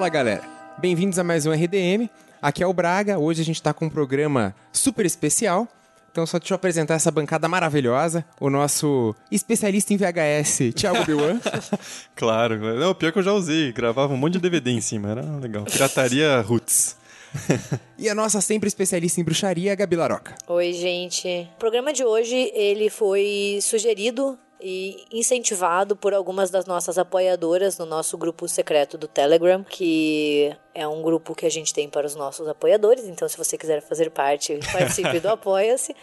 Fala galera, bem-vindos a mais um RDM. Aqui é o Braga. Hoje a gente tá com um programa super especial. Então só deixa eu apresentar essa bancada maravilhosa, o nosso especialista em VHS, Thiago Biwan. claro, não, pior que eu já usei, gravava um monte de DVD em cima, era legal. Pirataria Roots. e a nossa sempre especialista em bruxaria, Gabi Laroca. Oi, gente. O programa de hoje, ele foi sugerido e incentivado por algumas das nossas apoiadoras no nosso grupo secreto do Telegram, que é um grupo que a gente tem para os nossos apoiadores. Então, se você quiser fazer parte, participe do Apoia-se.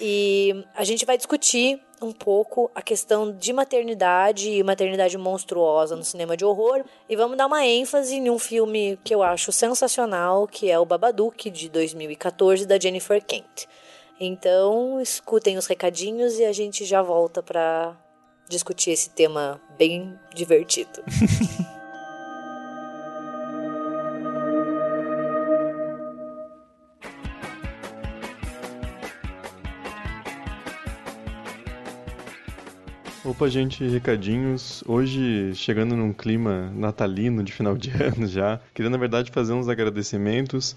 E a gente vai discutir um pouco a questão de maternidade e maternidade monstruosa no cinema de horror. E vamos dar uma ênfase em um filme que eu acho sensacional, que é o Babadook, de 2014, da Jennifer Kent. Então, escutem os recadinhos e a gente já volta para discutir esse tema bem divertido. Opa, gente, recadinhos. Hoje, chegando num clima natalino de final de ano já, queria na verdade fazer uns agradecimentos,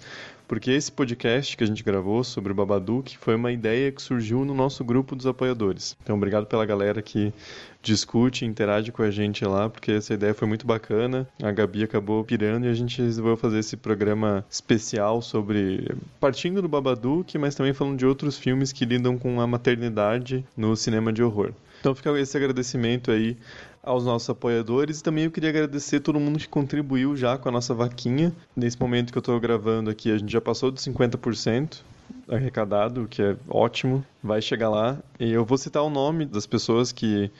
porque esse podcast que a gente gravou sobre o Babadook foi uma ideia que surgiu no nosso grupo dos apoiadores. Então, obrigado pela galera que discute, interage com a gente lá, porque essa ideia foi muito bacana. A Gabi acabou pirando e a gente resolveu fazer esse programa especial sobre partindo do Babadook, mas também falando de outros filmes que lidam com a maternidade no cinema de horror. Então fica esse agradecimento aí aos nossos apoiadores e também eu queria agradecer todo mundo que contribuiu já com a nossa vaquinha. Nesse momento que eu estou gravando aqui, a gente já passou de 50% arrecadado, o que é ótimo. Vai chegar lá e eu vou citar o nome das pessoas que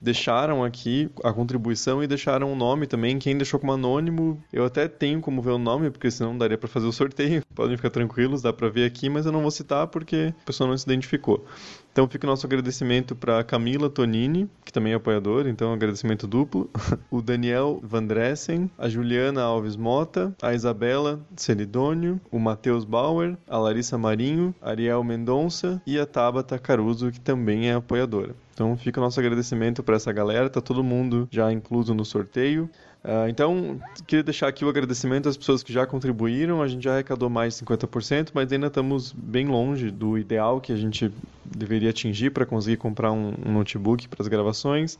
deixaram aqui a contribuição e deixaram o nome também. Quem deixou como anônimo, eu até tenho como ver o nome, porque senão daria para fazer o sorteio. Podem ficar tranquilos, dá para ver aqui, mas eu não vou citar porque a pessoa não se identificou. Então fica o nosso agradecimento para Camila Tonini, que também é apoiadora, então agradecimento duplo. o Daniel Vandressen, a Juliana Alves Mota, a Isabela Celidônio, o Matheus Bauer, a Larissa Marinho, Ariel Mendonça e a Tabata Caruso, que também é apoiadora. Então fica o nosso agradecimento para essa galera, tá todo mundo já incluso no sorteio. Uh, então, queria deixar aqui o agradecimento às pessoas que já contribuíram. A gente já arrecadou mais de 50%, mas ainda estamos bem longe do ideal que a gente deveria atingir para conseguir comprar um, um notebook para as gravações.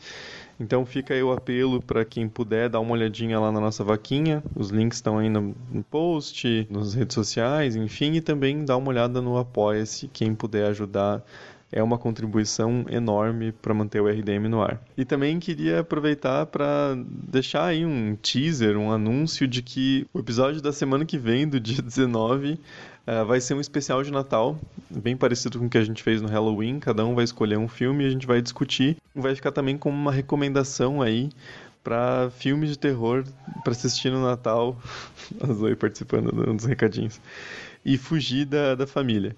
Então, fica aí o apelo para quem puder dar uma olhadinha lá na nossa vaquinha. Os links estão aí no, no post, nas redes sociais, enfim, e também dá uma olhada no Apoia-se, quem puder ajudar é uma contribuição enorme para manter o RDM no ar. E também queria aproveitar para deixar aí um teaser, um anúncio de que o episódio da semana que vem, do dia 19, uh, eh, vai ser um especial de Natal, bem parecido com o que a gente fez no Halloween. Cada um vai escolher um filme e a gente vai discutir. Vai ficar também como uma recomendação aí para filmes de terror para assistir no Natal. A Zoe participando dos recadinhos. E fugir da, da família.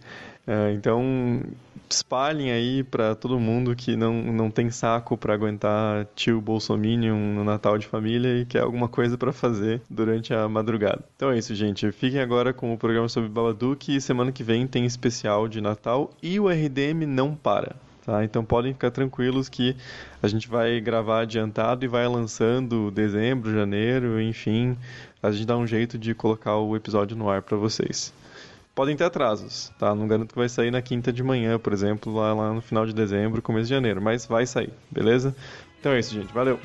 Uh, então, espalhem aí para todo mundo que não, não tem saco para aguentar tio Bolsominion no Natal de família e quer alguma coisa para fazer durante a madrugada. Então é isso, gente. Fiquem agora com o programa sobre Babadook e semana que vem tem especial de Natal e o RDM não para. Tá? Então podem ficar tranquilos que a gente vai gravar adiantado e vai lançando dezembro, janeiro, enfim, a gente dá um jeito de colocar o episódio no ar para vocês podem ter atrasos, tá? Não garanto que vai sair na quinta de manhã, por exemplo, lá, lá no final de dezembro, começo de janeiro, mas vai sair, beleza? Então é isso, gente. Valeu!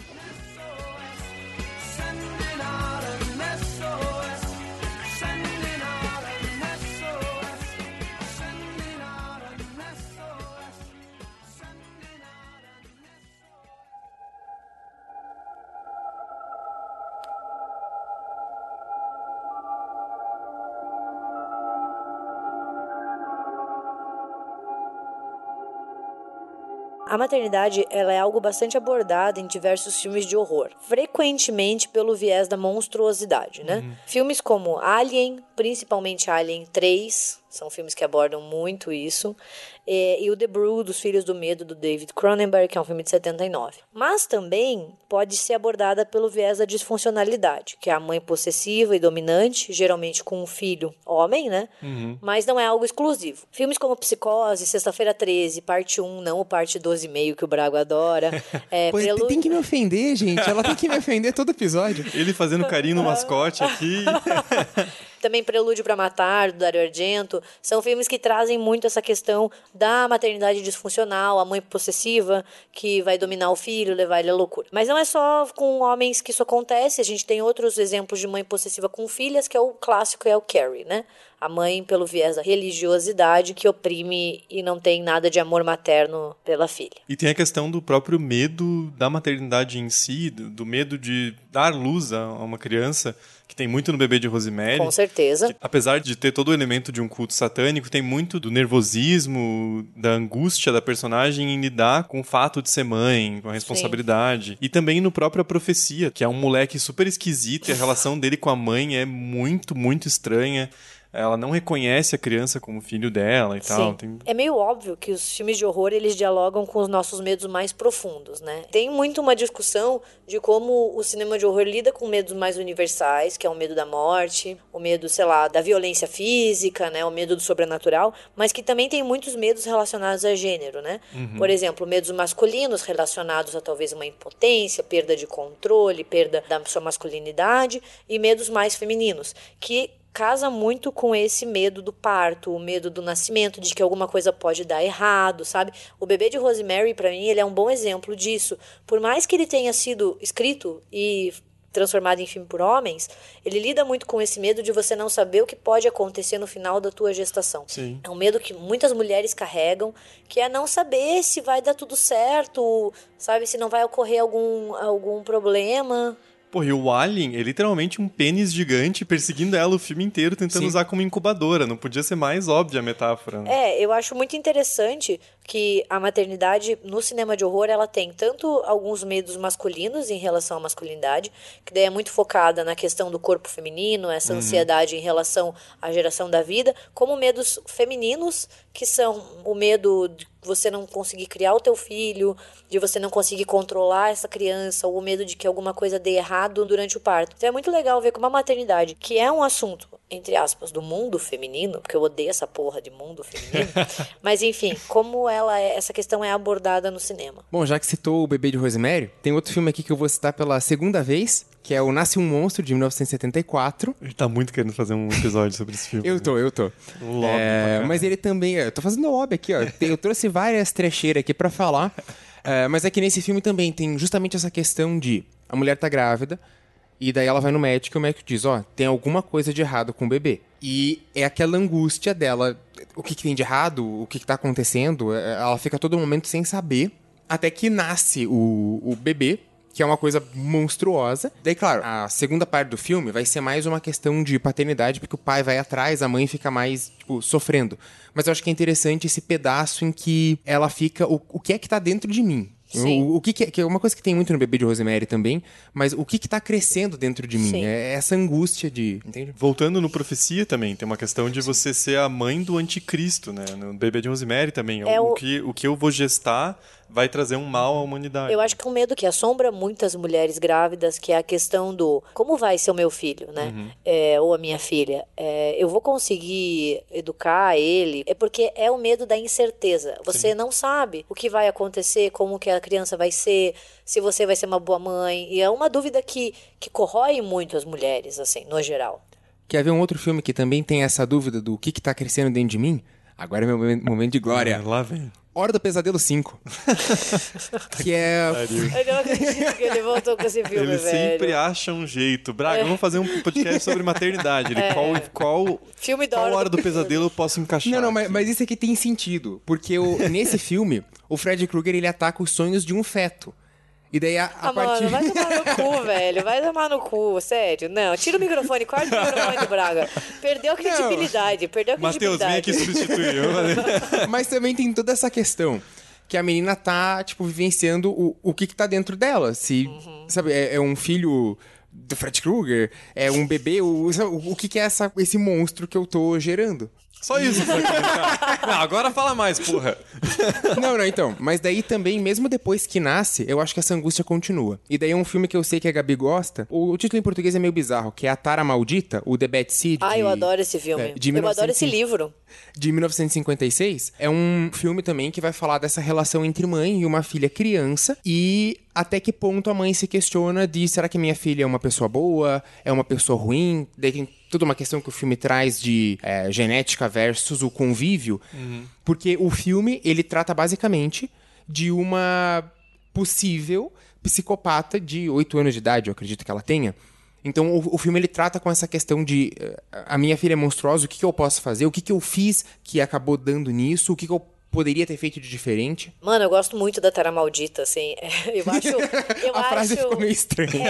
Maternidade ela é algo bastante abordado em diversos filmes de horror, frequentemente pelo viés da monstruosidade, né? Uhum. Filmes como Alien, principalmente Alien 3, São filmes que abordam muito isso. É, e o The Brew, dos Filhos do Medo, do David Cronenberg, que é um filme de 79. Mas também pode ser abordada pelo viés da disfuncionalidade, que é a mãe possessiva e dominante, geralmente com um filho homem, né? Uhum. Mas não é algo exclusivo. Filmes como Psicose, Sexta-feira 13, parte 1, não o parte 12,5 que o Brago adora. É, Pô, tem que me ofender, gente. Ela tem que me ofender todo episódio. Ele fazendo carinho no mascote aqui. Também Prelúdio para Matar, do Dario Argento, são filmes que trazem muito essa questão da maternidade disfuncional, a mãe possessiva que vai dominar o filho, levar ele à loucura. Mas não é só com homens que isso acontece, a gente tem outros exemplos de mãe possessiva com filhas, que é o clássico, é o Carrie, né? A mãe, pelo viés da religiosidade, que oprime e não tem nada de amor materno pela filha. E tem a questão do próprio medo da maternidade em si, do, do medo de dar luz a a uma criança, que tem muito no bebê de Rosemary. Com certeza. Que, apesar de ter todo o elemento de um culto satânico, tem muito do nervosismo, da angústia da personagem em lidar com o fato de ser mãe, com a responsabilidade. E também no próprio A Profecia, que é um moleque super esquisito e a relação dele com a mãe é muito, muito estranha. Ela não reconhece a criança como filho dela e tal. Sim. Tem- É meio óbvio que os filmes de horror eles dialogam com os nossos medos mais profundos, né? Tem muito uma discussão de como o cinema de horror lida com medos mais universais, que é o medo da morte, o medo, sei lá, da violência física, né? O medo do sobrenatural, mas que também tem muitos medos relacionados a gênero, né? Por exemplo, medos masculinos relacionados a talvez uma impotência, perda de controle, perda da sua masculinidade, e medos mais femininos, que casa muito com esse medo do parto, o medo do nascimento, de que alguma coisa pode dar errado, sabe? O bebê de Rosemary, pra mim, ele é um bom exemplo disso. Por mais que ele tenha sido escrito e transformado em filme por homens, ele lida muito com esse medo de você não saber o que pode acontecer no final da tua gestação. Sim. É um medo que muitas mulheres carregam, que é não saber se vai dar tudo certo, sabe? Se não vai ocorrer algum, algum problema. Pô, e o Alien é literalmente um pênis gigante perseguindo ela o filme inteiro, tentando Sim. usar como incubadora. Não podia ser mais óbvia a metáfora. né? É, eu acho muito interessante que a maternidade no cinema de horror ela tem tanto alguns medos masculinos em relação à masculinidade, que daí é muito focada na questão do corpo feminino, essa ansiedade em relação à geração da vida, como medos femininos, que são o medo você não conseguir criar o teu filho, de você não conseguir controlar essa criança, ou o medo de que alguma coisa dê errado durante o parto. Então é muito legal ver como a maternidade, que é um assunto, entre aspas, do mundo feminino, porque eu odeio essa porra de mundo feminino, mas enfim, como ela é, essa questão é abordada no cinema. Bom, já que citou o Bebê de Rosemary, tem outro filme aqui que eu vou citar pela segunda vez, que é o Nasce um Monstro, de 1974. Ele tá muito querendo fazer um episódio sobre esse filme. Eu tô, eu tô. Lobby É, mas ele também. Eu tô fazendo lobby aqui, ó. Eu trouxe várias trecheiras aqui pra falar. É, mas é que nesse filme também tem justamente essa questão de a mulher tá grávida. E daí ela vai no médico e o médico diz, ó, tem alguma coisa de errado com o bebê. E é aquela angústia dela, o que, que tem de errado, o que, que tá acontecendo, é, ela fica todo momento sem saber, até que nasce o, o bebê, que é uma coisa monstruosa. Daí, claro, a segunda parte do filme vai ser mais uma questão de paternidade, porque o pai vai atrás, a mãe fica mais, tipo, sofrendo. Mas eu acho que é interessante esse pedaço em que ela fica, o, o que é que tá dentro de mim? Sim. O, o que, que é, que é uma coisa que tem muito no bebê de Rosemary também, mas o que que tá crescendo dentro de mim? Sim. É essa angústia de. Entende? Voltando no Profecia também, tem uma questão de você ser a mãe do anticristo, né? No Bebê de Rosemary também. É o, o- que, o que eu vou gestar vai trazer um mal à humanidade. Eu acho que é um medo que assombra muitas mulheres grávidas, que é a questão do como vai ser o meu filho, né? É, ou a minha filha. É, eu vou conseguir educar ele? É porque é o medo da incerteza. Você não sabe o que vai acontecer, como que a criança vai ser, se você vai ser uma boa mãe. E é uma dúvida que, que corrói muito as mulheres, assim, no geral. Quer ver um outro filme que também tem essa dúvida do que que tá crescendo dentro de mim? Agora é meu momen- momento de glória. Lá vem. Hora do Pesadelo 5. que é. Eu não acredito que ele voltou com esse filme, Ele velho. sempre acha um jeito. Braga, vamos fazer um podcast sobre maternidade. Ele, qual, qual, Filme da qual Hora do do pesadelo eu posso encaixar? Não, não, mas, aqui? mas isso aqui tem sentido. Porque o- nesse filme, o Fred Krueger ele ataca os sonhos de um feto. E daí a, a Ah, partir. mano, vai tomar no cu, velho. Vai tomar no cu, sério. Não, tira o microfone, corta o microfone do Braga. Perdeu a credibilidade, perdeu a Matheus, credibilidade. vem aqui substituir. eu. Mas também tem toda essa questão. Que a menina tá, tipo, vivenciando o, o que que tá dentro dela. Se, sabe, é, é um filho do Fred Krueger, é um bebê, o, o, o que que é essa, esse monstro que eu tô gerando. Só isso. Não, agora fala mais, porra. Não, não, então. Mas daí também, mesmo depois que nasce, eu acho que essa angústia continua. E daí é um filme que eu sei que a Gabi gosta. O, o título em português é meio bizarro, que é A Tara Maldita, o The Bad Seed. Ah, de- eu adoro esse filme. é, de eu adoro esse 1905. livro. de 1956, é um filme também que vai falar dessa relação entre mãe e uma filha criança e até que ponto a mãe se questiona de será que minha filha é uma pessoa boa, é uma pessoa ruim? Daí tem toda uma questão que o filme traz de é, genética versus o convívio, porque o filme ele trata basicamente de uma possível psicopata de 8 anos de idade, eu acredito que ela tenha. Então o, o filme ele trata com essa questão de eh, a minha filha é monstruosa, o que, que eu posso fazer, o que, que eu fiz que acabou dando nisso, o que, que eu poderia ter feito de diferente. Mano, eu gosto muito da Tara Maldita, assim. Eu acho. Eu a frase acho... ficou meio estranha.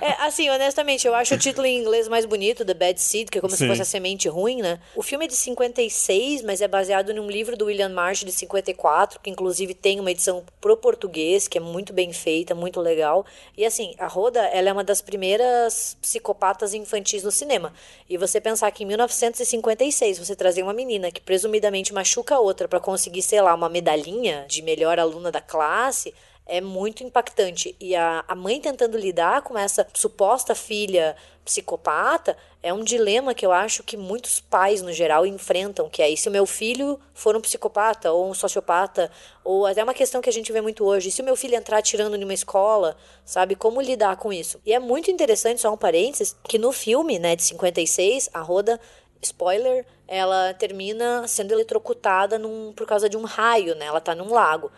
É, é, assim, honestamente, eu acho o título em inglês mais bonito, The Bad Seed, que é como se Sim. fosse a semente ruim, né? O filme é de 56, mas é baseado num livro do William Marsh de 54, que inclusive tem uma edição pro português, que é muito bem feita, muito legal. E assim, a Rhoda, ela é uma das primeiras psicopatas infantis no cinema. E você pensar que em 1956 você trazer uma menina que presumidamente machuca a outra pra conseguir, sei lá, uma medalhinha de melhor aluna da classe, é muito impactante. E a, a mãe tentando lidar com essa suposta filha psicopata é um dilema que eu acho que muitos pais, no geral, enfrentam, que é e se o meu filho for um psicopata ou um sociopata, ou até uma questão que a gente vê muito hoje, e se o meu filho entrar atirando numa escola, sabe, como lidar com isso? E é muito interessante, só um parênteses, que no filme, né, de 56, a Roda spoiler, ela termina sendo eletrocutada num, por causa de um raio, né? Ela tá num lago.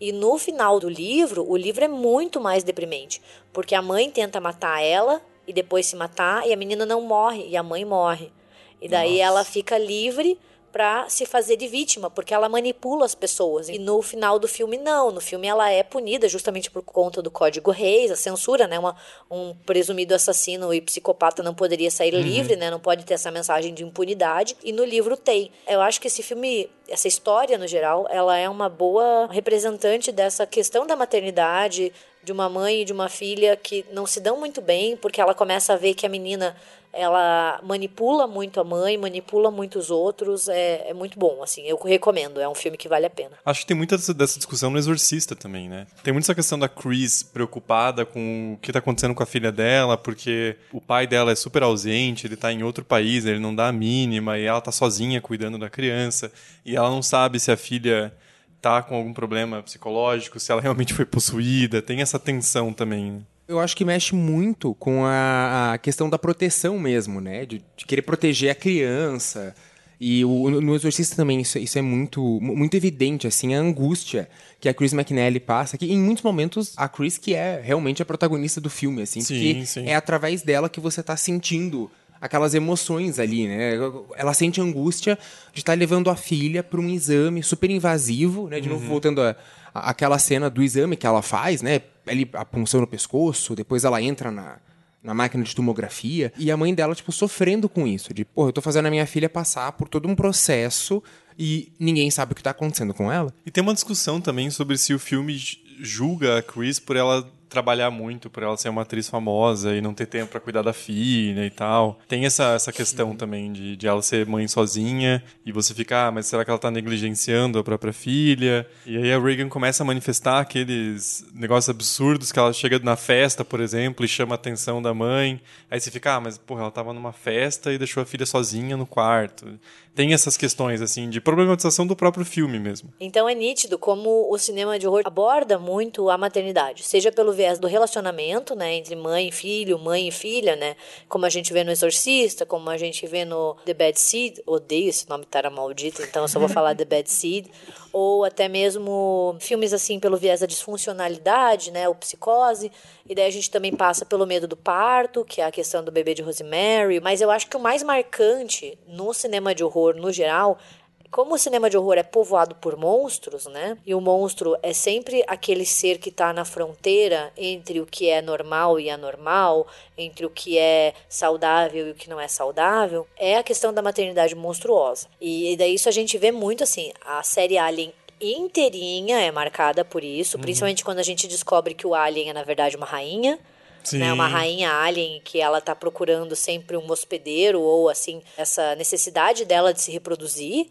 E no final do livro, o livro é muito mais deprimente, porque a mãe tenta matar ela e depois se matar e a menina não morre e a mãe morre. E daí ela fica livre pra se fazer de vítima, porque ela manipula as pessoas. E no final do filme, não. No filme, ela é punida justamente por conta do Código Reis, a censura, né? Uma, um presumido assassino e psicopata não poderia sair livre, né? Não pode ter essa mensagem de impunidade. E no livro tem. Eu acho que esse filme, essa história no geral, ela é uma boa representante dessa questão da maternidade, de uma mãe e de uma filha que não se dão muito bem, porque ela começa a ver que a menina ela manipula muito a mãe, manipula muito os outros, é, é muito bom, assim, eu recomendo, é um filme que vale a pena. Acho que tem muita dessa- discussão no Exorcista também, né? Tem muito essa questão da Chris preocupada com o que tá acontecendo com a filha dela, porque o pai dela é super ausente, ele tá em outro país, ele não dá a mínima, e ela tá sozinha cuidando da criança, e ela não sabe se a filha tá com algum problema psicológico, se ela realmente foi possuída, tem essa tensão também. né? Eu acho que mexe muito com a, a questão da proteção mesmo, né? De, de querer proteger a criança. E o, no Exorcista também isso, isso é muito, muito evidente, assim, a angústia que a Chris McNally passa, que em muitos momentos a Chris que é realmente a protagonista do filme, assim, Sim, porque sim. é através dela que você tá sentindo aquelas emoções ali, né? Ela sente angústia de estar levando a filha para um exame super invasivo, né? De Uhum. novo, voltando a, a- aquela cena do exame que ela faz, né? Ali, a punção no pescoço, depois ela entra na, na máquina de tomografia, e a mãe dela, tipo, sofrendo com isso. De, pô, eu tô fazendo a minha filha passar por todo um processo e ninguém sabe o que tá acontecendo com ela. E tem uma discussão também sobre se o filme julga a Chris por ela trabalhar muito, por ela ser uma atriz famosa e não ter tempo pra cuidar da filha e tal. Tem essa, essa questão também de, de ela ser mãe sozinha e você fica, ah, mas será que ela tá negligenciando a própria filha? E aí a Reagan começa a manifestar aqueles negócios absurdos que ela chega na festa, por exemplo, e chama a atenção da mãe. Aí você fica, ah, mas porra, ela tava numa festa e deixou a filha sozinha no quarto. Tem essas questões, assim, de problematização do próprio filme mesmo. Então é nítido como o cinema de horror aborda muito a maternidade, seja pelo viés do relacionamento, né, entre mãe e filho, mãe e filha, né, como a gente vê no Exorcista, como a gente vê no The Bad Seed, odeio esse nome tara maldito, então eu só vou falar The Bad Seed, ou até mesmo filmes assim pelo viés da disfuncionalidade, né, o psicose, e daí a gente também passa pelo medo do parto, que é a questão do bebê de Rosemary, mas eu acho que o mais marcante no cinema de horror no geral como o cinema de horror é povoado por monstros, né? E o monstro é sempre aquele ser que está na fronteira entre o que é normal e anormal, entre o que é saudável e o que não é saudável, é a questão da maternidade monstruosa. E daí isso a gente vê muito assim, a série Alien inteirinha é marcada por isso, principalmente quando a gente descobre que o alien é na verdade uma rainha. Sim. né? Uma rainha alien que ela tá procurando sempre um hospedeiro ou assim, essa necessidade dela de se reproduzir.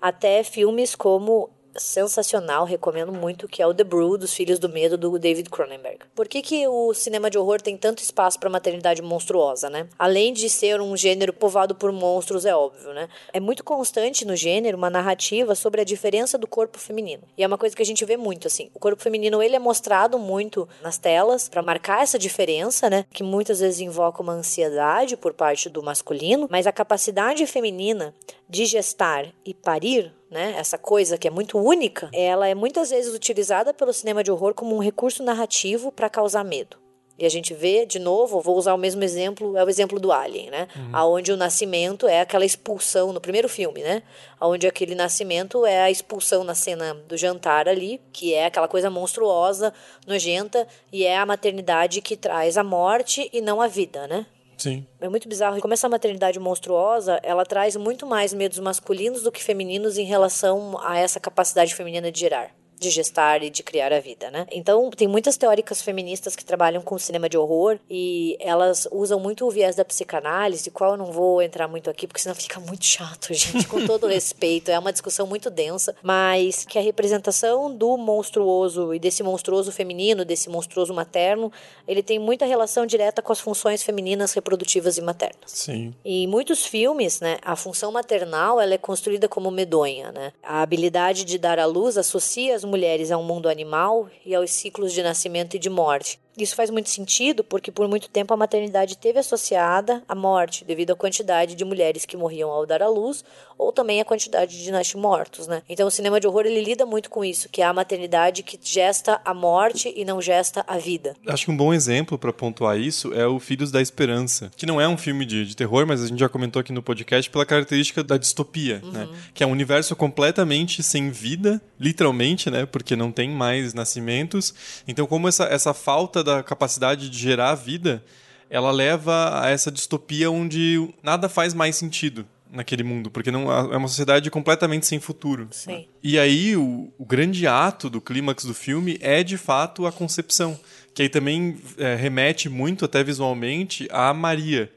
Até filmes como sensacional, recomendo muito, que é o The Brood, dos Filhos do Medo, do David Cronenberg. Por que, que o cinema de horror tem tanto espaço para maternidade monstruosa, né? Além de ser um gênero povado por monstros, é óbvio, né? É muito constante no gênero uma narrativa sobre a diferença do corpo feminino. E é uma coisa que a gente vê muito, assim. O corpo feminino, ele é mostrado muito nas telas para marcar essa diferença, né? Que muitas vezes invoca uma ansiedade por parte do masculino, mas a capacidade feminina de gestar e parir né, essa coisa que é muito única, ela é muitas vezes utilizada pelo cinema de horror como um recurso narrativo para causar medo. E a gente vê, de novo, vou usar o mesmo exemplo, é o exemplo do Alien, né? Aonde o nascimento é aquela expulsão no primeiro filme, né? Aonde aquele nascimento é a expulsão na cena do jantar ali, que é aquela coisa monstruosa, nojenta, e é a maternidade que traz a morte e não a vida, né? Sim. É muito bizarro. E como essa maternidade monstruosa, ela traz muito mais medos masculinos do que femininos em relação a essa capacidade feminina de gerar. De gestar e de criar a vida, né? Então, tem muitas teóricas feministas que trabalham com cinema de horror e elas usam muito o viés da psicanálise, qual eu não vou entrar muito aqui, porque senão fica muito chato, gente, com todo respeito. É uma discussão muito densa, mas que a representação do monstruoso e desse monstruoso feminino, desse monstruoso materno, ele tem muita relação direta com as funções femininas reprodutivas e maternas. Sim. E em muitos filmes, né, a função maternal ela é construída como medonha, né? A habilidade de dar à luz associa as mulheres a um mundo animal e aos ciclos de nascimento e de morte. Isso faz muito sentido porque por muito tempo a maternidade teve associada à morte, devido à quantidade de mulheres que morriam ao dar à luz, ou também à quantidade de nascidos mortos, né? Então o cinema de horror ele lida muito com isso, que é a maternidade que gesta a morte e não gesta a vida. Acho que um bom exemplo para pontuar isso é o Filhos da Esperança, que não é um filme de, de terror, mas a gente já comentou aqui no podcast pela característica da distopia, né? Que é um universo completamente sem vida, literalmente, né? Porque não tem mais nascimentos. Então, como essa, essa falta da capacidade de gerar vida, ela leva a essa distopia onde nada faz mais sentido naquele mundo, porque não é uma sociedade completamente sem futuro. Sim. E aí o, o grande ato do clímax do filme é de fato a concepção, que aí também é, remete muito até visualmente a Maria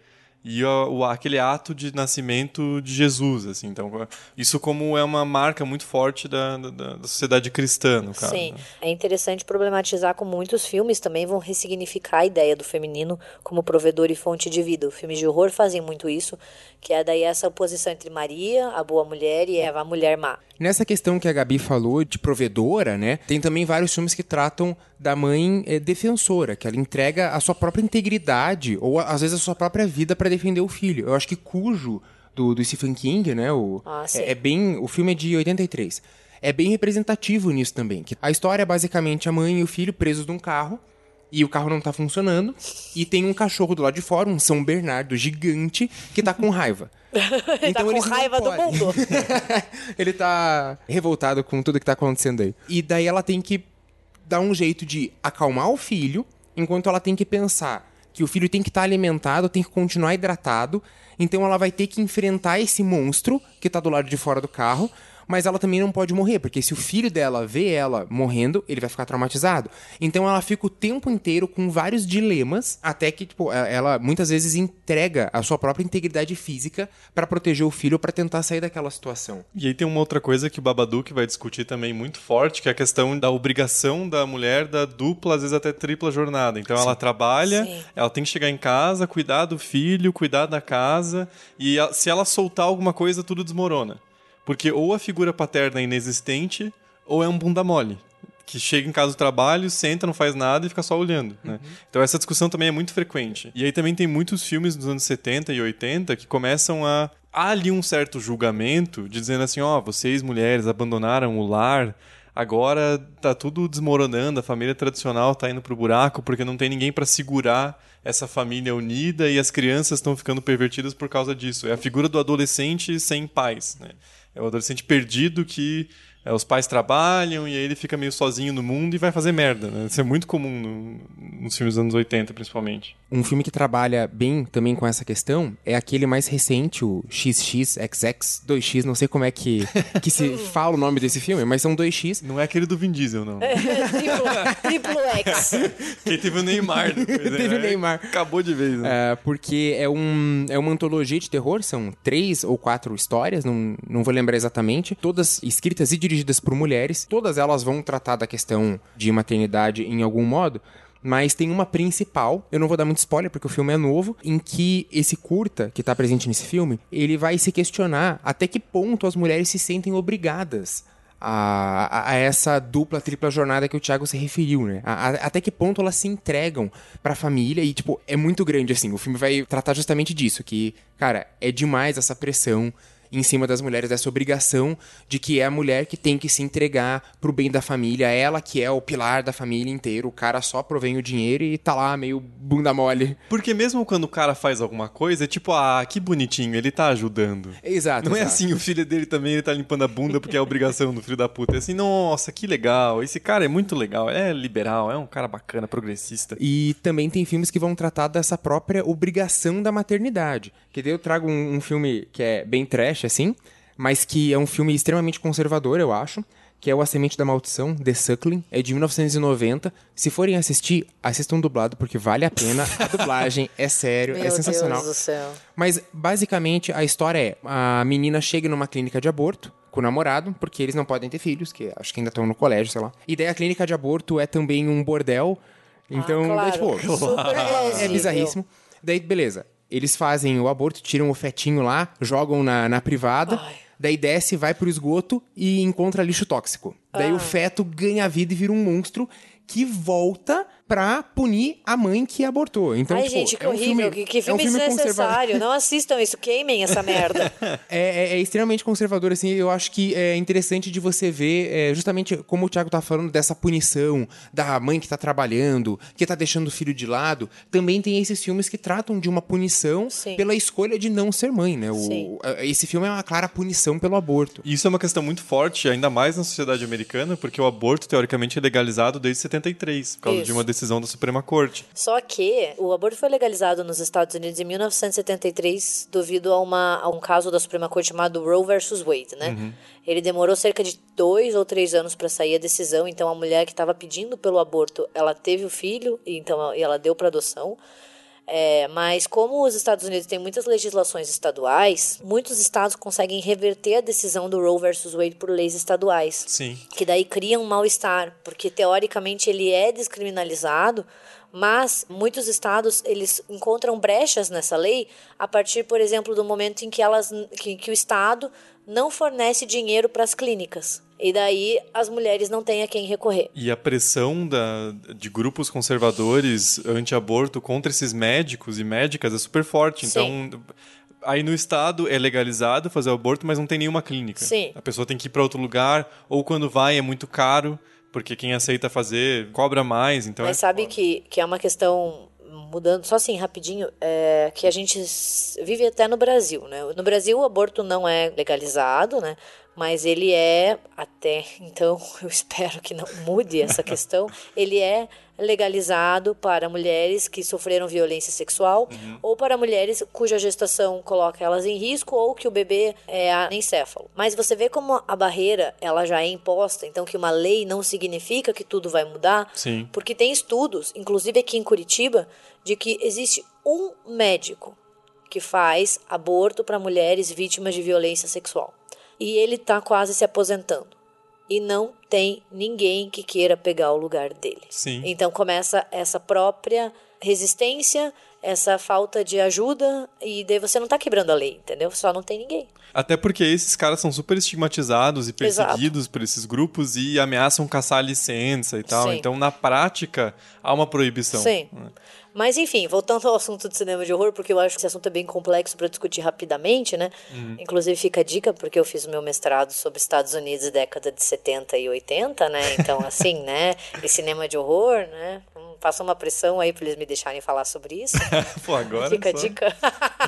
e o, aquele ato de nascimento de Jesus, assim. Então isso como é uma marca muito forte da, da, da sociedade cristã, no caso. Sim, né? é interessante problematizar como muitos filmes também vão ressignificar a ideia do feminino como provedor e fonte de vida. Filmes de horror fazem muito isso, que é daí essa oposição entre Maria, a boa mulher, e Eva, a mulher má. Nessa questão que a Gabi falou de provedora, né? Tem também vários filmes que tratam da mãe eh, defensora, que ela entrega a sua própria integridade ou às vezes a sua própria vida para defender o filho. Eu acho que Cujo do, do Stephen King, né? O, Ah, é, é bem, o filme é de 83. É bem representativo nisso também. Que a história é basicamente a mãe e o filho presos num carro e o carro não tá funcionando e tem um cachorro do lado de fora, um São Bernardo gigante que tá com raiva. tá com eles não raiva do mundo. ele tá revoltado com tudo que tá acontecendo aí. E daí ela tem que dar um jeito de acalmar o filho, enquanto ela tem que pensar que o filho tem que estar alimentado, tem que continuar hidratado. Então ela vai ter que enfrentar esse monstro que tá do lado de fora do carro. Mas ela também não pode morrer, porque se o filho dela vê ela morrendo, ele vai ficar traumatizado. Então ela fica o tempo inteiro com vários dilemas, até que, tipo, ela muitas vezes entrega a sua própria integridade física pra proteger o filho, pra tentar sair daquela situação. E aí tem uma outra coisa que o Babadook vai discutir também muito forte, que é a questão da obrigação da mulher da dupla, às vezes até tripla jornada. Então ela trabalha, Sim. ela tem que chegar em casa, cuidar do filho, cuidar da casa, e se ela soltar alguma coisa, tudo desmorona. Porque ou a figura paterna é inexistente, ou é um bunda mole. Que chega em casa do trabalho, senta, não faz nada e fica só olhando. Né? Então essa discussão também é muito frequente. E aí também tem muitos filmes dos anos 70 e 80 que começam a. Há ali um certo julgamento de dizendo assim: ó, vocês mulheres abandonaram o lar, agora tá tudo desmoronando, a família tradicional tá indo pro buraco porque não tem ninguém para segurar essa família unida e as crianças estão ficando pervertidas por causa disso. É a figura do adolescente sem pais, né? É o adolescente perdido que é, os pais trabalham e aí ele fica meio sozinho no mundo e vai fazer merda, né? Isso é muito comum no, nos filmes dos anos 80, principalmente. Um filme que trabalha bem também com essa questão é aquele mais recente, o XXXX, 2X, não sei como é que, que se fala o nome desse filme, mas são 2X. Não é aquele do Vin Diesel, não. triplo, triplo X. que teve o Neymar depois, né? Teve o Neymar. Acabou de vez, né? É, porque é, um, é uma antologia de terror, são três ou quatro histórias, não, não vou lembrar exatamente, todas escritas e dirigidas por mulheres, todas elas vão tratar da questão de maternidade em algum modo, mas tem uma principal, eu não vou dar muito spoiler porque o filme é novo, em que esse curta que tá presente nesse filme, ele vai se questionar até que ponto as mulheres se sentem obrigadas a, a, essa dupla, tripla jornada que o Thiago se referiu, né? A, a, até que ponto elas se entregam pra família e, tipo, é muito grande, assim. O filme vai tratar justamente disso, que, cara, é demais essa pressão em cima das mulheres, dessa obrigação de que é a mulher que tem que se entregar pro bem da família, ela que é o pilar da família inteira, o cara só provém o dinheiro e tá lá meio bunda mole. Porque mesmo quando o cara faz alguma coisa, é tipo, ah, que bonitinho, ele tá ajudando. Exato. Não é exato. assim, o filho dele também ele tá limpando a bunda porque é a obrigação do filho da puta. É assim, nossa, que legal, esse cara é muito legal, é liberal, é um cara bacana, progressista. E também tem filmes que vão tratar dessa própria obrigação da maternidade. Que daí eu trago um, um filme que é bem trash, assim, mas que é um filme extremamente conservador, eu acho, que é o A Semente da Maldição, The Suckling, é de 1990. Se forem assistir, assistam dublado, porque vale a pena. A dublagem é sério, Meu é sensacional. Deus do céu. Mas, basicamente, a história é: a menina chega numa clínica de aborto com o namorado, porque eles não podem ter filhos, que acho que ainda estão no colégio, sei lá. E daí a clínica de aborto é também um bordel. Então, ah, claro. tipo, Super é plausível. bizarríssimo. Daí, beleza. Eles fazem o aborto, tiram o fetinho lá, jogam na, na privada. Ai. Daí desce, vai pro esgoto e encontra lixo tóxico. Daí Ah. o feto ganha vida e vira um monstro que volta pra punir a mãe que abortou. Então, Ai, tipo, gente, que é um horrível. filme, que, que é um filme filme desnecessário. Não assistam isso. Queimem essa merda. É, é- é extremamente conservador, assim. Eu acho que é interessante de você ver, é, justamente como o Thiago tá falando, dessa punição da mãe que tá trabalhando, que tá deixando o filho de lado. Também tem esses filmes que tratam de uma punição Sim. pela escolha de não ser mãe, né? O, é, esse filme é uma clara punição pelo aborto. E Isso é uma questão muito forte, ainda mais na sociedade americana, porque o aborto, teoricamente, é legalizado desde 73, por causa Isso. de uma decisão da Suprema Corte. Só que o aborto foi legalizado nos Estados Unidos em 1973 devido a, uma, a um caso da Suprema Corte chamado Roe versus Wade, né? Ele demorou cerca de dois ou três anos para sair a decisão. Então a mulher que estava pedindo pelo aborto, ela teve o filho e então e ela deu para adoção. É, mas como os Estados Unidos têm muitas legislações estaduais, muitos estados conseguem reverter a decisão do Roe versus Wade por leis estaduais Sim. que daí cria um mal-estar, porque teoricamente ele é descriminalizado, mas muitos estados eles encontram brechas nessa lei a partir, por exemplo, do momento em que elas que, que o estado não fornece dinheiro para as clínicas. E daí as mulheres não têm a quem recorrer. E a pressão da, de grupos conservadores anti-aborto contra esses médicos e médicas é super forte. Sim. Então, aí no estado é legalizado fazer o aborto, mas não tem nenhuma clínica. Sim. A pessoa tem que ir para outro lugar, ou quando vai é muito caro, porque quem aceita fazer cobra mais. Então Mas é sabe foda. que, que é uma questão mudando só assim rapidinho é, que a gente vive até no Brasil né? No Brasil o aborto não é legalizado né? Mas ele é até então eu espero que não mude essa questão ele é legalizado para mulheres que sofreram violência sexual ou para mulheres cuja gestação coloca elas em risco ou que o bebê é anencéfalo. Mas você vê como a barreira ela já é imposta, então que uma lei não significa que tudo vai mudar, Sim. porque tem estudos, inclusive aqui em Curitiba, de que existe um médico que faz aborto para mulheres vítimas de violência sexual. E ele está quase se aposentando. E não tem ninguém que queira pegar o lugar dele. Sim. Então começa essa própria resistência, essa falta de ajuda, e daí você não tá quebrando a lei, entendeu? Só não tem ninguém. Até porque esses caras são super estigmatizados e Exato. perseguidos por esses grupos e ameaçam caçar a licença e tal. Sim. Então, na prática, há uma proibição. Sim. Mas enfim, voltando ao assunto de cinema de horror, porque eu acho que esse assunto é bem complexo para discutir rapidamente, né? Inclusive fica a dica, porque eu fiz o meu mestrado sobre Estados Unidos década de 70 e 80, né? Então, assim, né? E cinema de horror, né? Hum, faço uma pressão aí pra eles me deixarem falar sobre isso. Pô, agora Fica é a só, dica.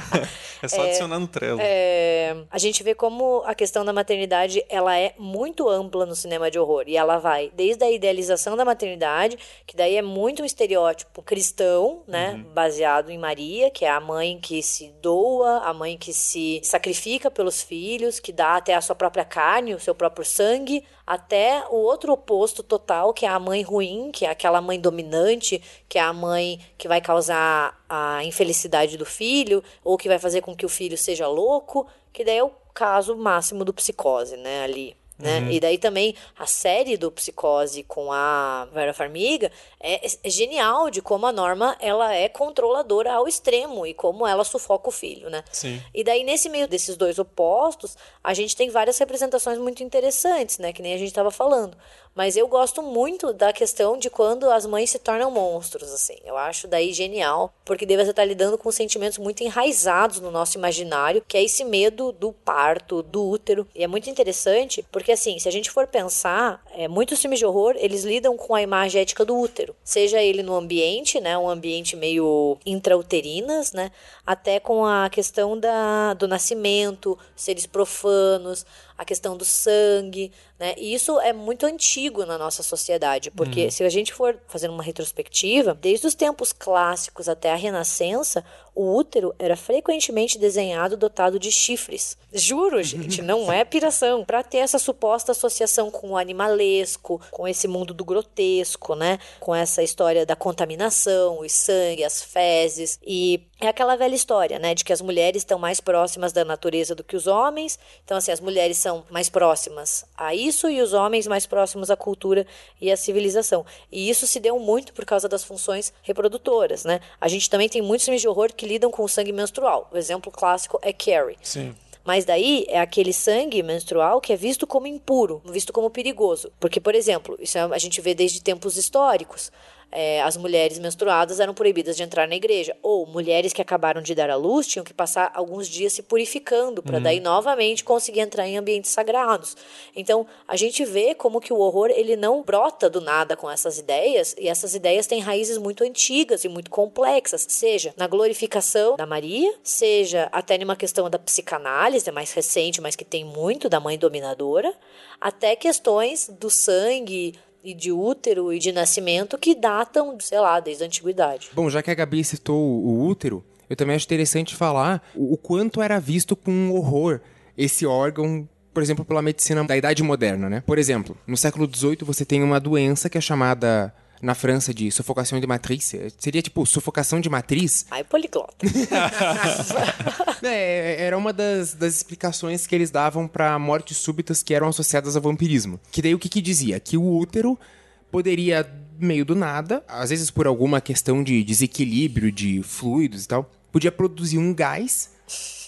é só adicionar no Trello. É, a gente vê como a questão da maternidade ela é muito ampla no cinema de horror e ela vai desde a idealização da maternidade que daí é muito um estereótipo cristão né baseado em Maria que é a mãe que se doa a mãe que se sacrifica pelos filhos que dá até a sua própria carne o seu próprio sangue até o outro oposto total que é a mãe ruim que é aquela mãe dominante que é a mãe que vai causar a infelicidade do filho ou que vai fazer com que o filho seja louco, que daí é o caso máximo do psicose, né, ali. Né? E daí também a série do Psicose com a Vera Farmiga é, é genial de como a Norma ela é controladora ao extremo e como ela sufoca o filho, né? Sim. E daí, nesse meio desses dois opostos, a gente tem várias representações muito interessantes, né? Que nem a gente estava falando. Mas eu gosto muito da questão de quando as mães se tornam monstros, assim. Eu acho daí genial, porque você estar lidando com sentimentos muito enraizados no nosso imaginário, que é esse medo do parto, do útero. E é muito interessante, porque assim, se a gente for pensar, é, muitos filmes de horror, eles lidam com a imagem ética do útero. Seja ele no ambiente, né? Um ambiente meio intrauterinas, né? Até com a questão da, do nascimento, seres profanos, a questão do sangue, né? E isso é muito antigo na nossa sociedade, porque se a gente for fazendo uma retrospectiva, desde os tempos clássicos até a Renascença, o útero era frequentemente desenhado dotado de chifres. Juro, gente, não é piração. Para ter essa suposta associação com o animalesco, com esse mundo do grotesco, né? Com essa história da contaminação, o sangue, as fezes. E é aquela velha história, né? De que as mulheres estão mais próximas da natureza do que os homens. Então, assim, as mulheres são mais próximas a isso e os homens mais próximos à cultura e à civilização. E isso se deu muito por causa das funções reprodutoras, né? A gente também tem muitos filmes de horror que lidam com o sangue menstrual. O exemplo clássico é Carrie. Sim. Mas daí é aquele sangue menstrual que é visto como impuro, visto como perigoso. Porque, por exemplo, isso é- a gente vê desde tempos históricos. É, as mulheres menstruadas eram proibidas de entrar na igreja. Ou mulheres que acabaram de dar à luz tinham que passar alguns dias se purificando para daí novamente conseguir entrar em ambientes sagrados. Então a gente vê como que o horror ele não brota do nada com essas ideias e essas ideias têm raízes muito antigas e muito complexas, seja na glorificação da Maria, seja até numa questão da psicanálise, é mais recente, mas que tem muito da mãe dominadora, até questões do sangue e de útero e de nascimento que datam, sei lá, desde a antiguidade. Bom, já que a Gabi citou o útero, eu também acho interessante falar o quanto era visto com horror esse órgão, por exemplo, pela medicina da Idade Moderna, né? Por exemplo, no século XVIII você tem uma doença que é chamada na França de sufocação de matriz. Seria tipo sufocação de matriz. Ai, poliglota. É, era uma das, das explicações que eles davam para mortes súbitas que eram associadas ao vampirismo. Que daí o que, que dizia? Que o útero poderia, meio do nada, às vezes por alguma questão de desequilíbrio de fluidos e tal, podia produzir um gás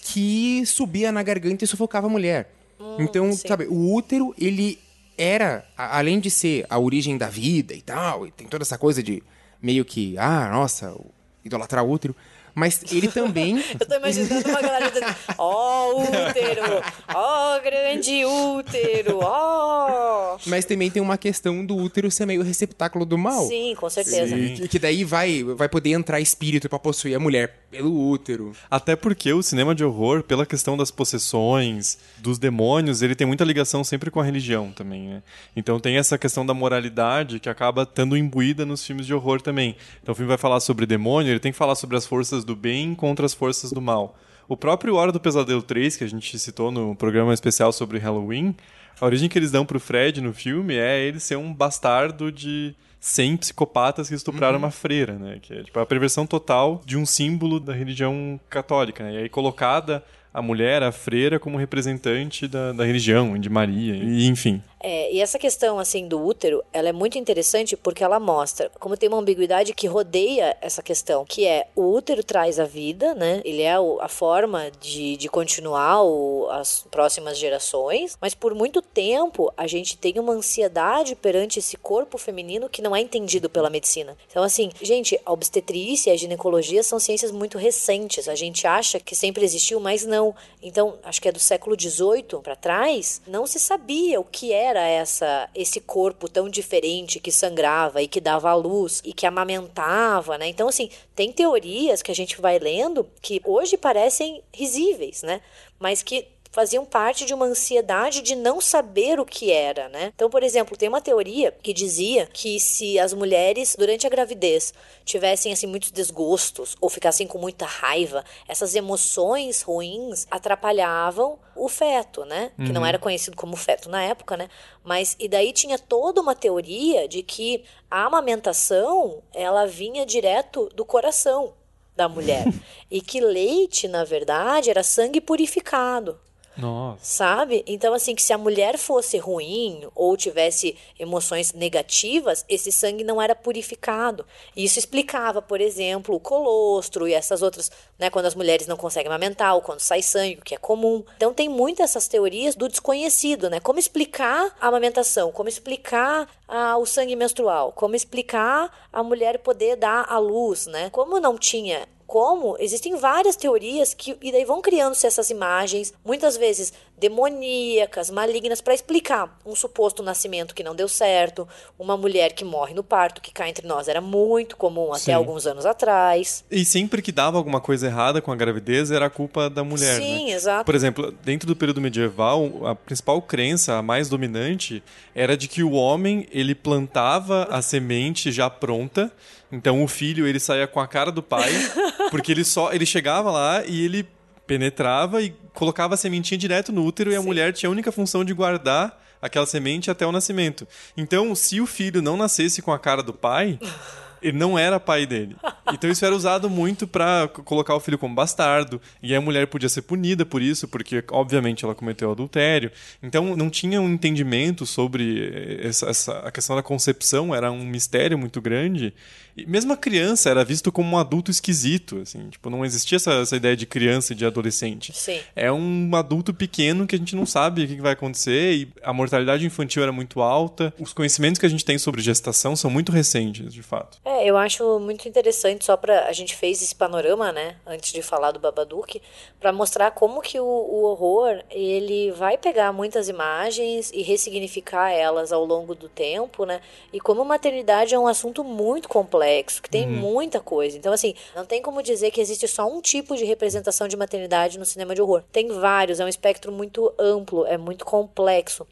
que subia na garganta e sufocava a mulher. então, sim. sabe, o útero, ele era, além de ser a origem da vida e tal, e tem toda essa coisa de meio que, ah, nossa, idolatrar o útero, mas ele também Eu tô imaginando uma galera dizendo, ó útero, ó grande útero, ó... Mas também tem uma questão do útero ser meio receptáculo do mal. Sim, com certeza. E que, que daí vai, vai poder entrar espírito pra possuir a mulher pelo útero. Até porque o cinema de horror, pela questão das possessões, dos demônios, ele tem muita ligação sempre com a religião também, né? Então tem essa questão da moralidade que acaba estando imbuída nos filmes de horror também. Então o filme vai falar sobre demônio, ele tem que falar sobre as forças do bem contra as forças do mal. O próprio Hora do Pesadelo 3, que a gente citou no programa especial sobre Halloween, a origem que eles dão pro Fred no filme é ele ser um bastardo de 100 psicopatas que estupraram uma freira, né? Que é tipo a perversão total de um símbolo da religião católica, né? E aí colocada a mulher, a freira, como representante da, da religião, de Maria, e enfim. É, e essa questão assim do útero, ela é muito interessante porque ela mostra como tem uma ambiguidade que rodeia essa questão, que é o útero traz a vida, né? Ele é a forma de, de continuar o- as próximas gerações, mas por muito tempo a gente tem uma ansiedade perante esse corpo feminino que não é entendido pela medicina. Então assim, gente, a obstetrícia e a ginecologia são ciências muito recentes. A gente acha que sempre existiu, mas não. Então, acho que é do século XVIII para trás, não se sabia o que era era essa esse corpo tão diferente que sangrava e que dava à luz e que amamentava, né? Então assim, tem teorias que a gente vai lendo que hoje parecem risíveis, né? Mas que faziam parte de uma ansiedade de não saber o que era, né? Então, por exemplo, tem uma teoria que dizia que se as mulheres durante a gravidez tivessem assim muitos desgostos ou ficassem com muita raiva, essas emoções ruins atrapalhavam o feto, né? Que não era conhecido como feto na época, né? Mas e daí tinha toda uma teoria de que a amamentação, ela vinha direto do coração da mulher e que leite, na verdade, era sangue purificado. Nossa. Sabe? Então, assim, que se a mulher fosse ruim ou tivesse emoções negativas, esse sangue não era purificado. Isso explicava, por exemplo, o colostro e essas outras, né? Quando as mulheres não conseguem amamentar ou quando sai sangue, o que é comum. Então, tem muitas essas teorias do desconhecido, né? Como explicar a amamentação, como explicar ah, o sangue menstrual, como explicar a mulher poder dar à luz, né? Como não tinha como existem várias teorias que e daí vão criando-se essas imagens, muitas vezes demoníacas, malignas, para explicar um suposto nascimento que não deu certo, uma mulher que morre no parto, que cá entre nós era muito comum até Sim. alguns anos atrás. E sempre que dava alguma coisa errada com a gravidez, era a culpa da mulher, Sim, né? exato. Por exemplo, dentro do período medieval, a principal crença, a mais dominante, era de que o homem, ele plantava a semente já pronta, então o filho, ele saía com a cara do pai, porque ele só, ele chegava lá e ele penetrava e colocava a sementinha direto no útero e a mulher tinha a única função de guardar aquela semente até o nascimento. Então, se o filho não nascesse com a cara do pai, ele não era pai dele. Então isso era usado muito pra c- colocar o filho como bastardo, e a mulher podia ser punida por isso, porque obviamente ela cometeu adultério. Então não tinha um entendimento sobre eh, essa, essa- a questão da concepção, era um mistério muito grande. E mesmo a criança era visto como um adulto esquisito, assim, tipo, não existia essa, essa ideia de criança e de adolescente. Sim. É um adulto pequeno que a gente não sabe o que vai acontecer e a mortalidade infantil era muito alta. Os conhecimentos que a gente tem sobre gestação são muito recentes, de fato. É, eu acho muito interessante, só pra. A gente fez esse panorama, né, antes de falar do Babadook, pra mostrar como que o, o horror, ele vai pegar muitas imagens e ressignificar elas ao longo do tempo, né, e como maternidade é um assunto muito complexo, que tem muita coisa. Então, assim, não tem como dizer que existe só um tipo de representação de maternidade no cinema de horror. Tem vários, é um espectro muito amplo, é muito complexo.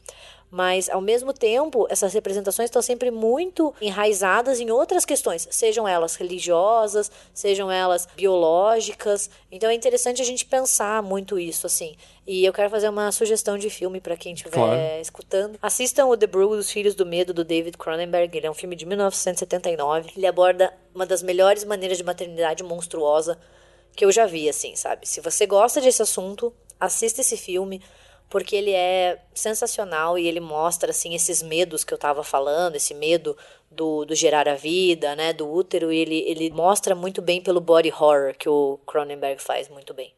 Mas, ao mesmo tempo, essas representações estão sempre muito enraizadas em outras questões, sejam elas religiosas, sejam elas biológicas. Então é interessante a gente pensar muito isso, assim. E eu quero fazer uma sugestão de filme para quem estiver Claro. escutando. Assistam o The Brood, Os Filhos do Medo, do David Cronenberg. Ele é um filme de 1979. Ele aborda uma das melhores maneiras de maternidade monstruosa que eu já vi, assim, sabe? Se você gosta desse assunto, assista esse filme, porque ele é sensacional e ele mostra, assim, esses medos que eu tava falando, esse medo do, do gerar a vida, né, do útero, e ele, ele mostra muito bem pelo body horror que o Cronenberg faz muito bem.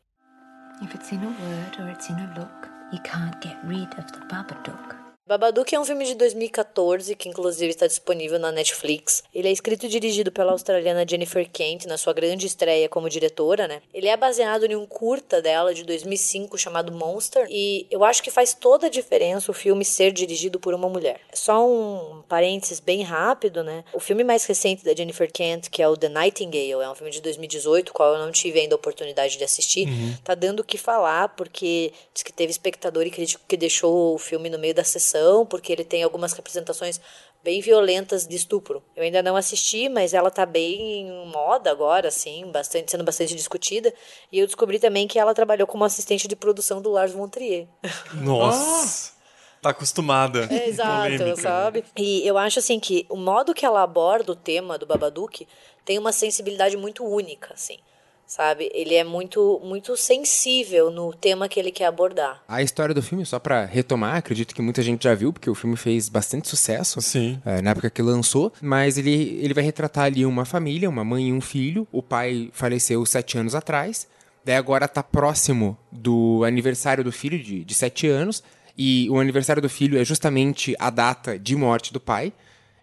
If it's in a word or it's in a look, you can't get rid of the Babadook. Babadook é um filme de 2014 que inclusive está disponível na Netflix. Ele é escrito e dirigido pela australiana Jennifer Kent na sua grande estreia como diretora, né? Ele é baseado em um curta dela de 2005 chamado Monster e eu acho que faz toda a diferença o filme ser dirigido por uma mulher. Só um parênteses bem rápido, né? O filme mais recente da Jennifer Kent, que é o The Nightingale, é um filme de 2018, qual eu não tive ainda a oportunidade de assistir, tá dando o que falar porque diz que teve espectador e crítico que deixou o filme no meio da sessão porque ele tem algumas representações bem violentas de estupro. Eu ainda não assisti, mas ela tá bem em moda agora, assim, bastante, sendo bastante discutida. E eu descobri também que ela trabalhou como assistente de produção do Lars von Trier. Nossa! Tá acostumada. É, Exato, Polêmica. sabe? E eu acho assim que o modo que ela aborda o tema do Babadook tem uma sensibilidade muito única, assim. Sabe? Ele é muito muito sensível no tema que ele quer abordar. A história do filme, só pra retomar, acredito que muita gente já viu, porque o filme fez bastante sucesso. Sim. é, na época que lançou, mas ele, ele vai retratar ali uma família, uma mãe e um filho. O pai faleceu sete anos atrás, daí agora tá próximo do aniversário do filho de, de sete anos, e o aniversário do filho é justamente a data de morte do pai.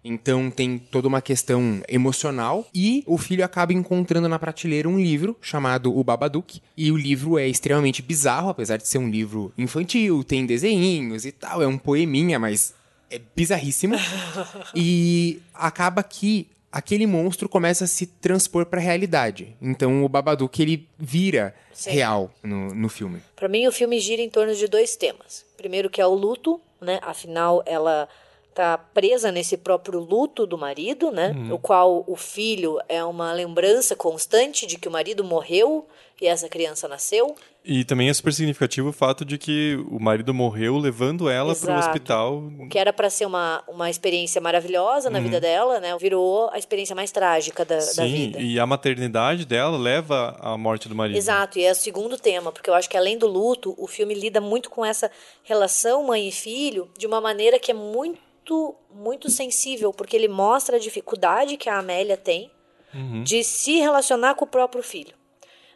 Então tem toda uma questão emocional e o filho acaba encontrando na prateleira um livro chamado O Babadook e o livro é extremamente bizarro, apesar de ser um livro infantil, tem desenhinhos e tal, é um poeminha, mas é bizarríssimo. e acaba que aquele monstro começa a se transpor pra realidade. Então o Babadook ele vira Sim. real no, no filme. Pra mim, o filme gira em torno de dois temas. Primeiro, que é o luto, né? Afinal, ela tá presa nesse próprio luto do marido, né? O qual o filho é uma lembrança constante de que o marido morreu e essa criança nasceu. E também é super significativo o fato de que o marido morreu levando ela pro Exato. hospital. O que era pra ser uma, uma experiência maravilhosa na vida dela, né? Virou a experiência mais trágica da, da Sim, vida. e a maternidade dela leva à morte do marido. Exato, e é o segundo tema, porque eu acho que além do luto, o filme lida muito com essa relação mãe e filho de uma maneira que é muito, muito sensível, porque ele mostra a dificuldade que a Amélia tem de se relacionar com o próprio filho.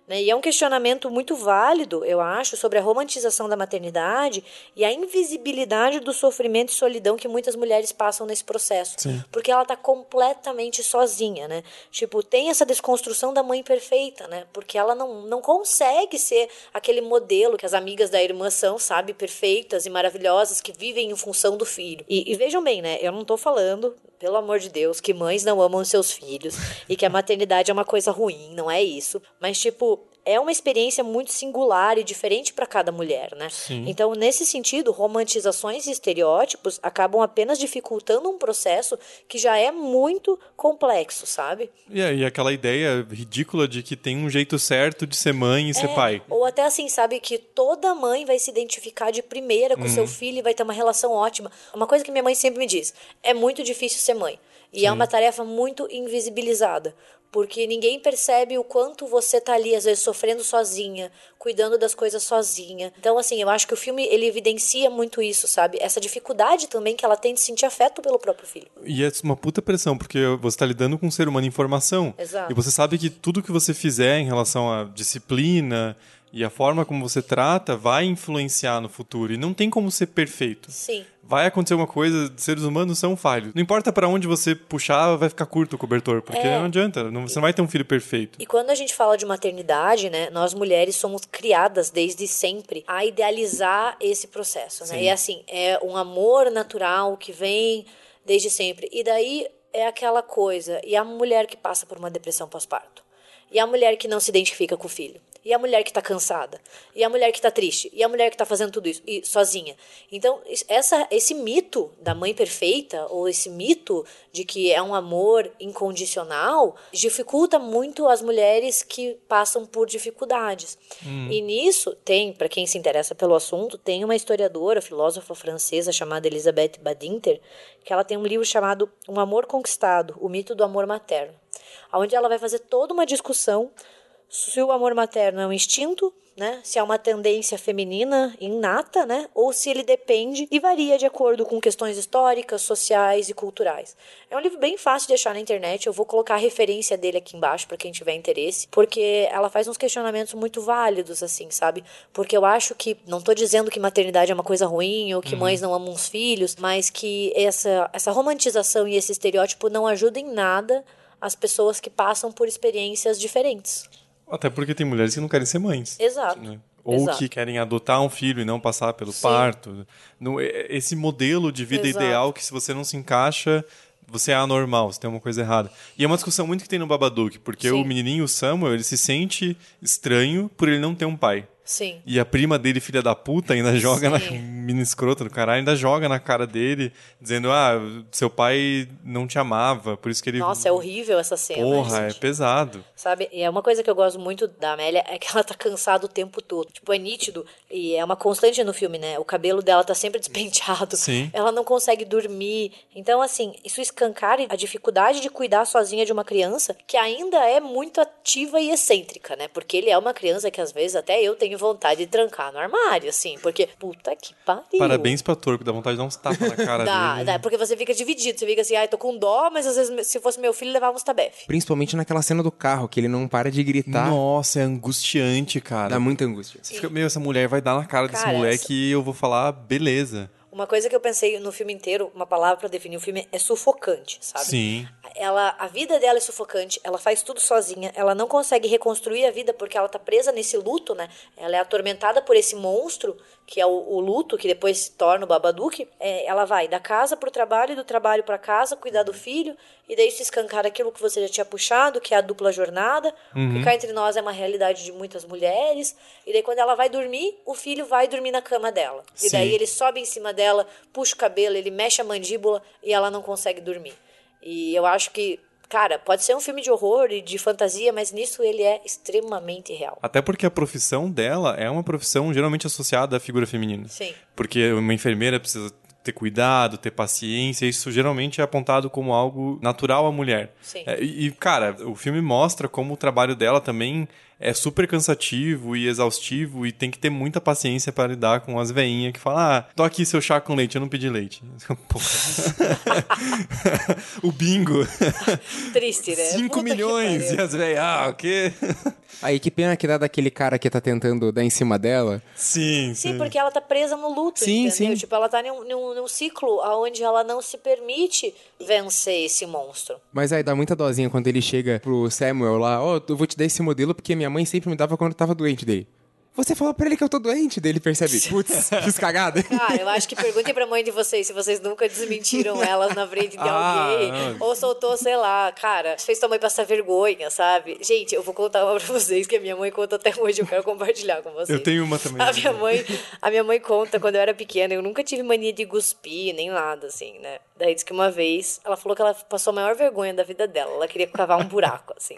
Né? E é um questionamento muito válido, eu acho, sobre a romantização da maternidade e a invisibilidade do sofrimento e solidão que muitas mulheres passam nesse processo. Porque ela tá completamente sozinha, né? Tipo, tem essa desconstrução da mãe perfeita, né? Porque ela não, não consegue ser aquele modelo que as amigas da irmã são, sabe? Perfeitas e maravilhosas, que vivem em função do filho. E, e vejam bem, né? Eu não tô falando, pelo amor de Deus, que mães não amam seus filhos e que a maternidade é uma coisa ruim, não é isso. Mas, tipo, é uma experiência muito singular e diferente para cada mulher, né? Então, nesse sentido, romantizações e estereótipos acabam apenas dificultando um processo que já é muito complexo, sabe? E aí, aquela ideia ridícula de que tem um jeito certo de ser mãe e ser pai. Ou até assim, sabe, que toda mãe vai se identificar de primeira com seu filho e vai ter uma relação ótima. Uma coisa que minha mãe sempre me diz: é muito difícil ser mãe. E é uma tarefa muito invisibilizada. Porque ninguém percebe o quanto você tá ali, às vezes, sofrendo sozinha, cuidando das coisas sozinha. Então, assim, eu acho que o filme, ele evidencia muito isso, sabe? Essa dificuldade também que ela tem de sentir afeto pelo próprio filho. E é uma puta pressão, porque você tá lidando com um ser humano em formação. Exato. E você sabe que tudo que você fizer em relação à disciplina e a forma como você trata vai influenciar no futuro. E não tem como ser perfeito. Sim. Vai acontecer uma coisa, seres humanos são falhos. Não importa pra onde você puxar, vai ficar curto o cobertor, porque É. não adianta, não- você não vai ter um filho perfeito. E quando a gente fala de maternidade, né, nós mulheres somos criadas desde sempre a idealizar esse processo, né? E assim, é um amor natural que vem desde sempre. E daí é aquela coisa, e a mulher que passa por uma depressão pós-parto? E a mulher que não se identifica com o filho? E a mulher que tá cansada? E a mulher que tá triste? E a mulher que tá fazendo tudo isso e sozinha? Então, es- essa, esse mito da mãe perfeita, ou esse mito de que é um amor incondicional, dificulta muito as mulheres que passam por dificuldades. E nisso tem, para quem se interessa pelo assunto, tem uma historiadora, filósofa francesa chamada Elisabeth Badinter, que ela tem um livro chamado Um Amor Conquistado, o mito do amor materno, onde ela vai fazer toda uma discussão se o amor materno é um instinto, né? Se é uma tendência feminina inata, né? Ou se ele depende e varia de acordo com questões históricas, sociais e culturais. É um livro bem fácil de achar na internet. Eu vou colocar a referência dele aqui embaixo para quem tiver interesse, porque ela faz uns questionamentos muito válidos, assim, sabe? Porque eu acho que não tô dizendo que maternidade é uma coisa ruim ou que mães não amam os filhos, mas que essa essa romantização e esse estereótipo não ajuda em nada as pessoas que passam por experiências diferentes. Até porque tem mulheres que não querem ser mães. Exato. né? Ou Exato. que querem adotar um filho e não passar pelo Sim. parto. Não, é- esse modelo de vida Exato. ideal que se você não se encaixa, você é anormal, você tem uma coisa errada. E é uma discussão muito que tem no Babadook, porque Sim. o menininho o Samuel, ele se sente estranho por ele não ter um pai. Sim. E a prima dele, filha da puta, ainda joga na mina escrota do caralho, ainda joga na cara dele, dizendo: "Ah, seu pai não te amava, por isso que ele Nossa, é horrível essa cena. Porra, é gente. pesado. Sabe? E é uma coisa que eu gosto muito da Amélia é que ela tá cansada o tempo todo. Tipo, é nítido. E é uma constante no filme, né? O cabelo dela tá sempre despenteado. Sim. Ela não consegue dormir. Então, assim, isso escancara a dificuldade de cuidar sozinha de uma criança que ainda é muito ativa e excêntrica, né? Porque ele é uma criança que às vezes até eu tenho vontade de trancar no armário, assim. Porque, puta que pariu. Parabéns pra ator, que dá vontade de dar uns tapas na cara Dá, dele. dá, porque você fica dividido. Você fica assim, ai, tô com dó, mas às vezes se fosse meu filho, levava uns tabef. Principalmente naquela cena do carro, que ele não para de gritar. Nossa, é angustiante, cara. Dá muita angústia. Você fica, meu, essa mulher vai dar na cara desse Cara, moleque e eu vou falar, beleza. Uma coisa que eu pensei no filme inteiro, uma palavra pra definir o filme é sufocante, sabe? Sim. Ela, a vida dela é sufocante, ela faz tudo sozinha, ela não consegue reconstruir a vida porque ela tá presa nesse luto, né? Ela é atormentada por esse monstro, que é o, o luto, que depois se torna o Babadook. É, ela vai da casa pro trabalho e do trabalho pra casa, cuidar do filho, e daí se escancar aquilo que você já tinha puxado, que é a dupla jornada. Uhum. Ficar entre nós é uma realidade de muitas mulheres. E daí quando ela vai dormir, o filho vai dormir na cama dela. E daí Sim. ele sobe em cima dela, puxa o cabelo, ele mexe a mandíbula e ela não consegue dormir. E eu acho que, cara, pode ser um filme de horror e de fantasia, mas nisso ele é extremamente real. Até porque a profissão dela é uma profissão geralmente associada à figura feminina. Sim. Porque uma enfermeira precisa ter cuidado, ter paciência, isso geralmente é apontado como algo natural à mulher. Sim. É, e, e, cara, o filme mostra como o trabalho dela também é super cansativo e exaustivo e tem que ter muita paciência para lidar com as veinhas que falam: ah, tô aqui seu chá com leite, eu não pedi leite. O bingo. Triste, né? 5 Puta que milhões. E as veias, ah, o quê? Aí que pena que dá daquele cara que tá tentando dar em cima dela. Sim, Sim, porque ela tá presa no luto, Sim, entendeu? sim. Tipo, ela tá num, num, num ciclo onde ela não se permite vencer esse monstro. Mas aí dá muita dozinha quando ele chega pro Samuel lá, ó, eu vou te dar esse modelo porque minha mãe sempre me dava quando eu tava doente dele. Você falou pra ele que eu tô doente, dele percebe, putz, fiz cagada. Cara, eu acho que perguntem pra mãe de vocês se vocês nunca desmentiram elas na frente de Ah, alguém. não. Ou soltou, sei lá, cara, fez tua mãe passar vergonha, sabe? Gente, eu vou contar uma pra vocês que a minha mãe conta até hoje, eu quero compartilhar com vocês. Eu tenho uma também. A minha mãe, a minha mãe conta quando eu era pequena, eu nunca tive mania de cuspir, nem nada, assim, né? Daí disse que uma vez ela falou que ela passou a maior vergonha da vida dela. Ela queria cavar um buraco, assim.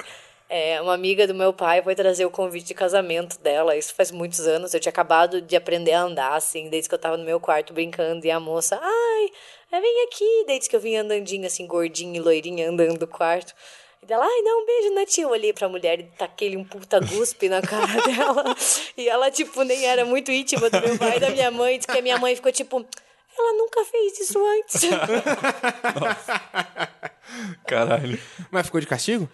É, uma amiga do meu pai foi trazer o convite de casamento dela, isso faz muitos anos. Eu tinha acabado de aprender a andar, assim, desde que eu tava no meu quarto brincando, e a moça, ai, é, vem aqui. Desde que eu vinha andandinho, assim, gordinha e loirinha, andando do quarto. E dela, ai, dá um beijo na tia. Eu olhei pra mulher e taquei um puta guspe na cara dela. E ela, tipo, nem era muito íntima do meu pai e da minha mãe. Diz que a minha mãe ficou tipo, ela nunca fez isso antes. Caralho. Mas ficou de castigo?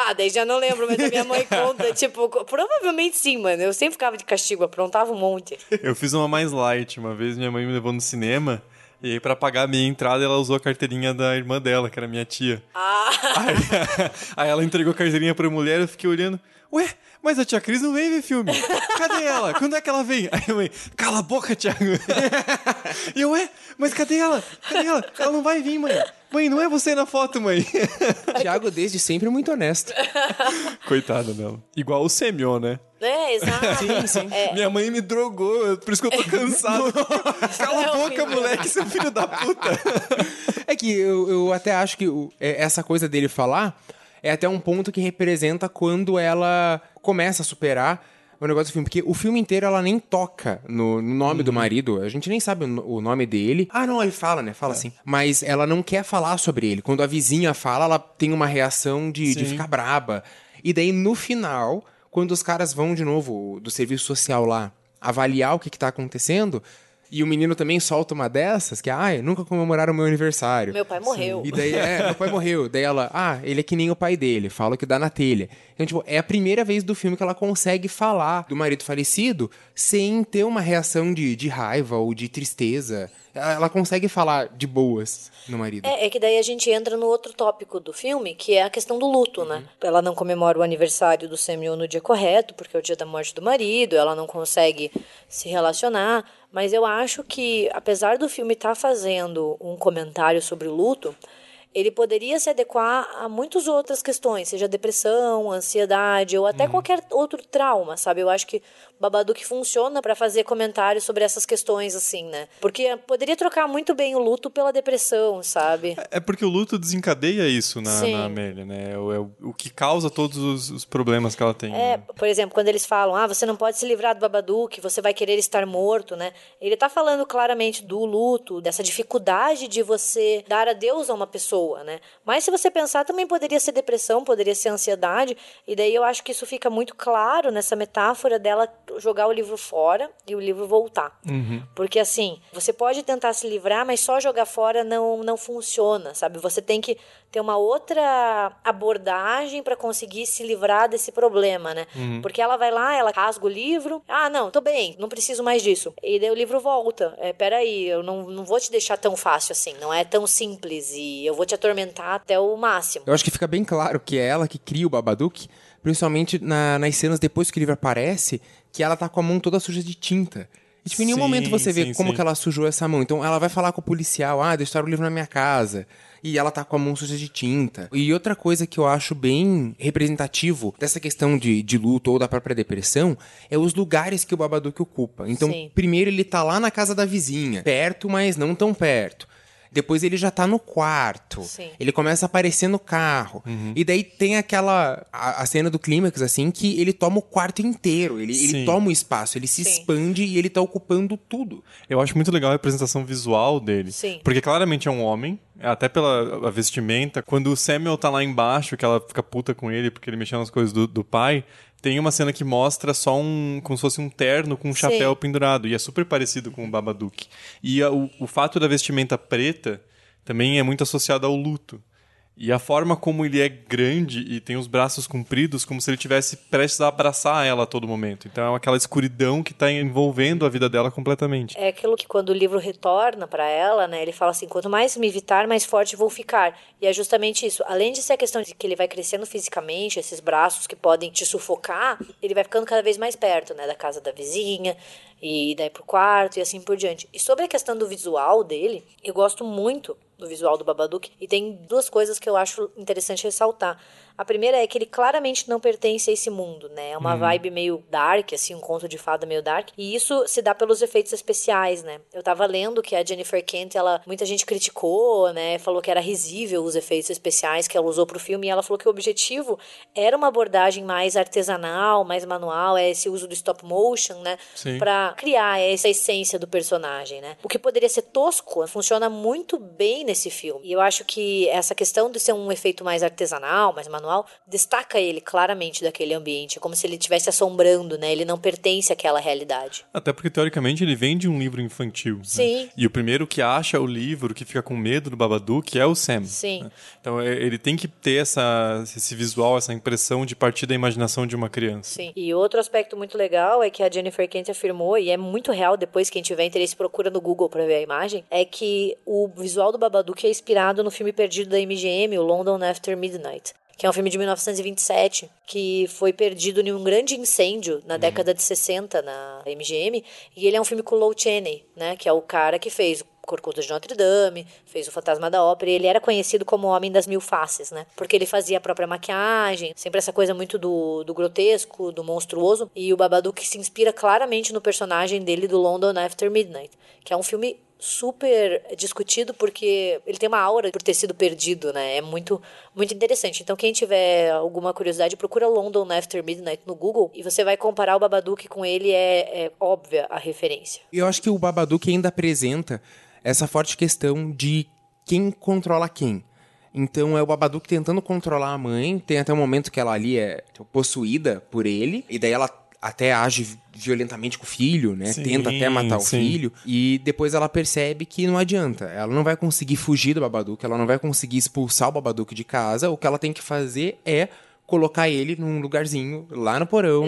Ah, daí já não lembro, mas a minha mãe conta, tipo, provavelmente sim, mano. Eu sempre ficava de castigo, aprontava um monte. Eu fiz uma mais light. Uma vez minha mãe me levou no cinema. E aí, pra pagar a minha entrada, ela usou a carteirinha da irmã dela, que era minha tia. Ah, Aí, aí ela entregou a carteirinha pra mulher, eu fiquei olhando. Ué, mas a tia Cris não vem ver filme. Cadê ela? Quando é que ela vem? Aí a mãe, cala a boca, Thiago. E eu, ué, mas cadê ela? Cadê ela? Ela não vai vir, mãe. Mãe, não é você na foto, mãe. Thiago, desde sempre, muito honesto. Coitada dela. Igual o Semyon, né? né, exato. Sim, sim. É, Minha mãe me drogou, por isso que eu tô cansado. Cala a É boca, horrível. moleque, seu filho da puta. É que eu, eu até acho que é, essa coisa dele falar é até um ponto que representa quando ela começa a superar o negócio do filme. Porque o filme inteiro ela nem toca no, no nome do marido. A gente nem sabe o, o nome dele. Ah, não, ele fala, né? Fala assim. Mas ela não quer falar sobre ele. Quando a vizinha fala, ela tem uma reação de, de ficar braba. E daí, no final, quando os caras vão de novo do serviço social lá avaliar o que, que tá acontecendo. E o menino também solta uma dessas, que é, ai, nunca comemoraram o meu aniversário. meu pai morreu. E daí, é, meu pai morreu. Daí ela, ah, ele é que nem o pai dele, fala que dá na telha. Então, tipo, é a primeira vez do filme que ela consegue falar do marido falecido sem ter uma reação de, de raiva ou de tristeza. Ela, consegue falar de boas no marido. É, é que daí a gente entra no outro tópico do filme, que é a questão do luto, né? Ela não comemora o aniversário do Samuel no dia correto, porque é o dia da morte do marido, ela não consegue se relacionar. Mas eu acho que, apesar do filme estar fazendo um comentário sobre o luto, ele poderia se adequar a muitas outras questões, seja depressão, ansiedade ou até qualquer outro trauma, sabe? Eu acho que Babadook funciona para fazer comentários sobre essas questões, assim, né? Porque poderia trocar muito bem o luto pela depressão, sabe? É porque o luto desencadeia isso na, Sim. na Amélia, né? É o, é o- o que causa todos os, os problemas que ela tem. É, né? por exemplo, quando eles falam, ah, você não pode se livrar do Babadook, você vai querer estar morto, né? Ele tá falando claramente do luto, dessa dificuldade de você dar adeus a uma pessoa, né? Mas se você pensar, também poderia ser depressão, poderia ser ansiedade, e daí eu acho que isso fica muito claro nessa metáfora dela jogar o livro fora e o livro voltar. Porque assim, você pode tentar se livrar, mas só jogar fora não, não funciona, sabe? Você tem que ter uma outra abordagem para conseguir se livrar desse problema, né? Porque ela vai lá, ela rasga o livro. Ah, não, tô bem, não preciso mais disso. E daí o livro volta. É, peraí, eu não, não vou te deixar tão fácil assim. Não é tão simples e eu vou te atormentar até o máximo. Eu acho que fica bem claro que é ela que cria o Babadook, principalmente na- nas cenas depois que o livro aparece, que ela tá com a mão toda suja de tinta. E, tipo, em nenhum Sim, momento você vê sim, como sim. que ela sujou essa mão. Então ela vai falar com o policial, ah, deixaram o livro na minha casa. E ela tá com a mão suja de tinta. E outra coisa que eu acho bem representativo dessa questão de, de luto ou da própria depressão é os lugares que o Babadook ocupa. Então, Sim. primeiro ele tá lá na casa da vizinha, perto, mas não tão perto. Depois ele já tá no quarto. Sim. Ele começa a aparecer no carro. E daí tem aquela. A, a cena do clímax, assim, que ele toma o quarto inteiro. Ele, ele toma o espaço, ele se Sim. expande e ele tá ocupando tudo. Eu acho muito legal a representação visual dele. Sim. Porque claramente é um homem, até pela vestimenta. Quando o Samuel tá lá embaixo, que ela fica puta com ele porque ele mexeu nas coisas do, do pai, tem uma cena que mostra só um. como se fosse um terno com um chapéu Sim. pendurado. E é super parecido com o Babadook. E a- o, o fato da vestimenta preta também é muito associado ao luto. E a forma como ele é grande e tem os braços compridos, como se ele tivesse prestes a abraçar ela a todo momento. Então é aquela escuridão que tá envolvendo a vida dela completamente. É aquilo que quando o livro retorna pra ela, né, ele fala assim, quanto mais me evitar, mais forte vou ficar. E é justamente isso. Além de ser a questão de que ele vai crescendo fisicamente, esses braços que podem te sufocar, ele vai ficando cada vez mais perto, né, da casa da vizinha e daí pro quarto e assim por diante. E sobre a questão do visual dele, eu gosto muito do visual do Babadook e tem duas coisas que eu acho interessante ressaltar. A primeira é que ele claramente não pertence a esse mundo, né? É uma vibe meio dark, assim, um conto de fada meio dark. E isso se dá pelos efeitos especiais, né? Eu tava lendo que a Jennifer Kent, ela, muita gente criticou, né? Falou que era risível os efeitos especiais que ela usou pro filme. E ela falou que o objetivo era uma abordagem mais artesanal, mais manual, é esse uso do stop motion, né? Sim. Pra criar essa essência do personagem, né? O que poderia ser tosco funciona muito bem nesse filme. E eu acho que essa questão de ser um efeito mais artesanal, mais manual, destaca ele claramente daquele ambiente. É como se ele estivesse assombrando, né? Ele não pertence àquela realidade. Até porque, teoricamente, ele vem de um livro infantil. né? Sim. E o primeiro que acha o livro, que fica com medo do Babadook, é o Sam. Sim. né? Então, é- ele tem que ter essa, esse visual, essa impressão de partir da imaginação de uma criança. Sim. E outro aspecto muito legal é que a Jennifer Kent afirmou, e é muito real depois, quem tiver interesse procura no Google pra ver a imagem, é que o visual do Babadook é inspirado no filme perdido da MGM, o London After Midnight. Que é um filme de 1927, que foi perdido em um grande incêndio na década de 60 na MGM. E ele é um filme com o Lou Chaney, né? Que é o cara que fez Corcunda de Notre Dame, fez o Fantasma da Ópera, e ele era conhecido como o Homem das Mil Faces, né? Porque ele fazia a própria maquiagem, sempre essa coisa muito do, do grotesco, do monstruoso, e o Babadook se inspira claramente no personagem dele do London After Midnight, que é um filme super discutido porque ele tem uma aura por ter sido perdido, né? É muito muito interessante. Então quem tiver alguma curiosidade, procura London After Midnight no Google e você vai comparar o Babadook com ele, é, é óbvia a referência. Eu acho que o Babadook ainda apresenta essa forte questão de quem controla quem. Então é o Babadook tentando controlar a mãe, tem até um momento que ela ali é possuída por ele, e daí ela até age violentamente com o filho, né? Sim, Tenta até matar o sim. filho. E depois ela percebe que não adianta. Ela não vai conseguir fugir do Babadook, ela não vai conseguir expulsar o Babadook de casa. O que ela tem que fazer é colocar ele num lugarzinho lá no porão.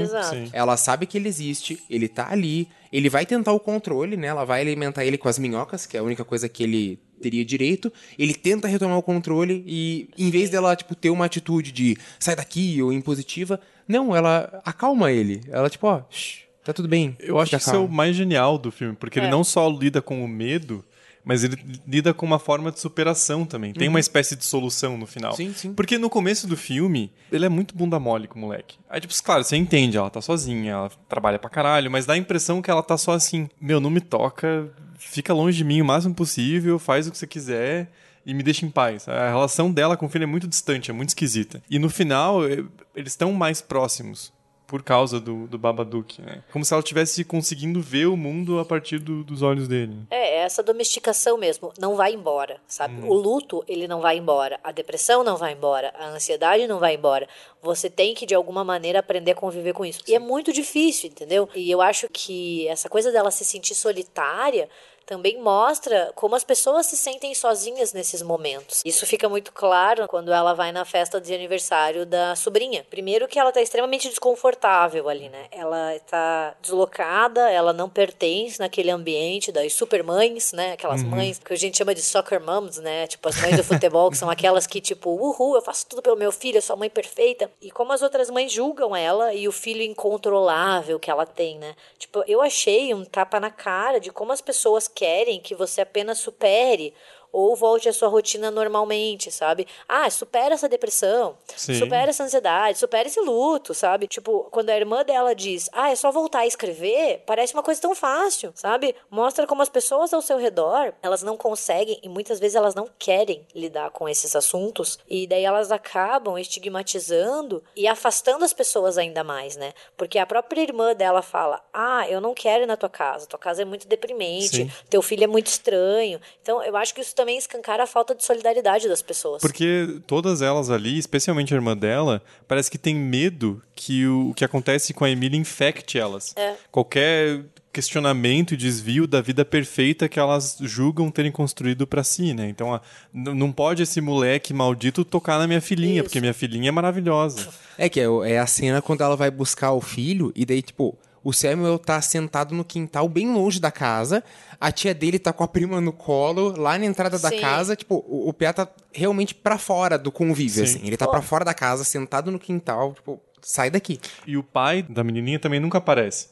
Ela sabe que ele existe, ele tá ali, ele vai tentar o controle, né? Ela vai alimentar ele com as minhocas, que é a única coisa que ele teria direito. Ele tenta retomar o controle e, em vez dela, tipo, ter uma atitude de sai daqui ou impositiva, não, ela acalma ele. Ela, tipo, ó, shh, tá tudo bem. Eu acho que isso é o mais genial do filme, porque ele É. não só lida com o medo, mas ele lida com uma forma de superação também. Tem uma espécie de solução no final. Uhum. Sim, sim. Porque no começo do filme, ele é muito bunda mole com o moleque. Aí, tipo, claro, você entende, ela tá sozinha, ela trabalha pra caralho, mas dá a impressão que ela tá só assim, meu, não me toca, fica longe de mim o máximo possível, faz o que você quiser e me deixa em paz. A relação dela com o filho é muito distante, é muito esquisita. E no final, eh, eles estão mais próximos por causa do, do Babadook, né? Como se ela estivesse conseguindo ver o mundo a partir do- dos olhos dele. É, essa domesticação mesmo, não vai embora, sabe? O luto, ele não vai embora, a depressão não vai embora, a ansiedade não vai embora. Você tem que, de alguma maneira, aprender a conviver com isso. E é muito difícil, entendeu? E eu acho que essa coisa dela se sentir solitária também mostra como as pessoas se sentem sozinhas nesses momentos. Isso fica muito claro quando ela vai na festa de aniversário da sobrinha. Primeiro que ela tá extremamente desconfortável ali, né? Ela tá deslocada, ela não pertence naquele ambiente das supermães, né? Aquelas mães que a gente chama de soccer moms, né? Tipo as mães do futebol, que são aquelas que tipo, uhul, eu faço tudo pelo meu filho, eu sou a mãe perfeita. E como as outras mães julgam ela e o filho incontrolável que ela tem, né? Tipo, eu achei um tapa na cara de como as pessoas querem que você apenas supere ou volte à sua rotina normalmente, sabe? Ah, supera essa depressão, Sim. supera essa ansiedade, supera esse luto, sabe? Tipo, quando a irmã dela diz, ah, é só voltar a escrever, parece uma coisa tão fácil, sabe? Mostra como as pessoas ao seu redor, elas não conseguem e muitas vezes elas não querem lidar com esses assuntos e daí elas acabam estigmatizando e afastando as pessoas ainda mais, né? Porque a própria irmã dela fala, ah, eu não quero ir na tua casa, tua casa é muito deprimente, Sim. teu filho é muito estranho. Então, eu acho que isso também escancara a falta de solidariedade das pessoas. Porque todas elas ali, especialmente a irmã dela, parece que tem medo que o, o que acontece com a Emília infecte elas. É. Qualquer questionamento e desvio da vida perfeita que elas julgam terem construído pra si, né? Então, a- não pode esse moleque maldito tocar na minha filhinha, Isso. porque minha filhinha é maravilhosa. É que é, é a cena quando ela vai buscar o filho e daí, tipo, o Samuel tá sentado no quintal bem longe da casa, a tia dele tá com a prima no colo, lá na entrada da Sim. casa, tipo, o, o Pé tá realmente pra fora do convívio, Sim. assim. Ele tá pra fora da casa, sentado no quintal, tipo, sai daqui. E o pai da menininha também nunca aparece.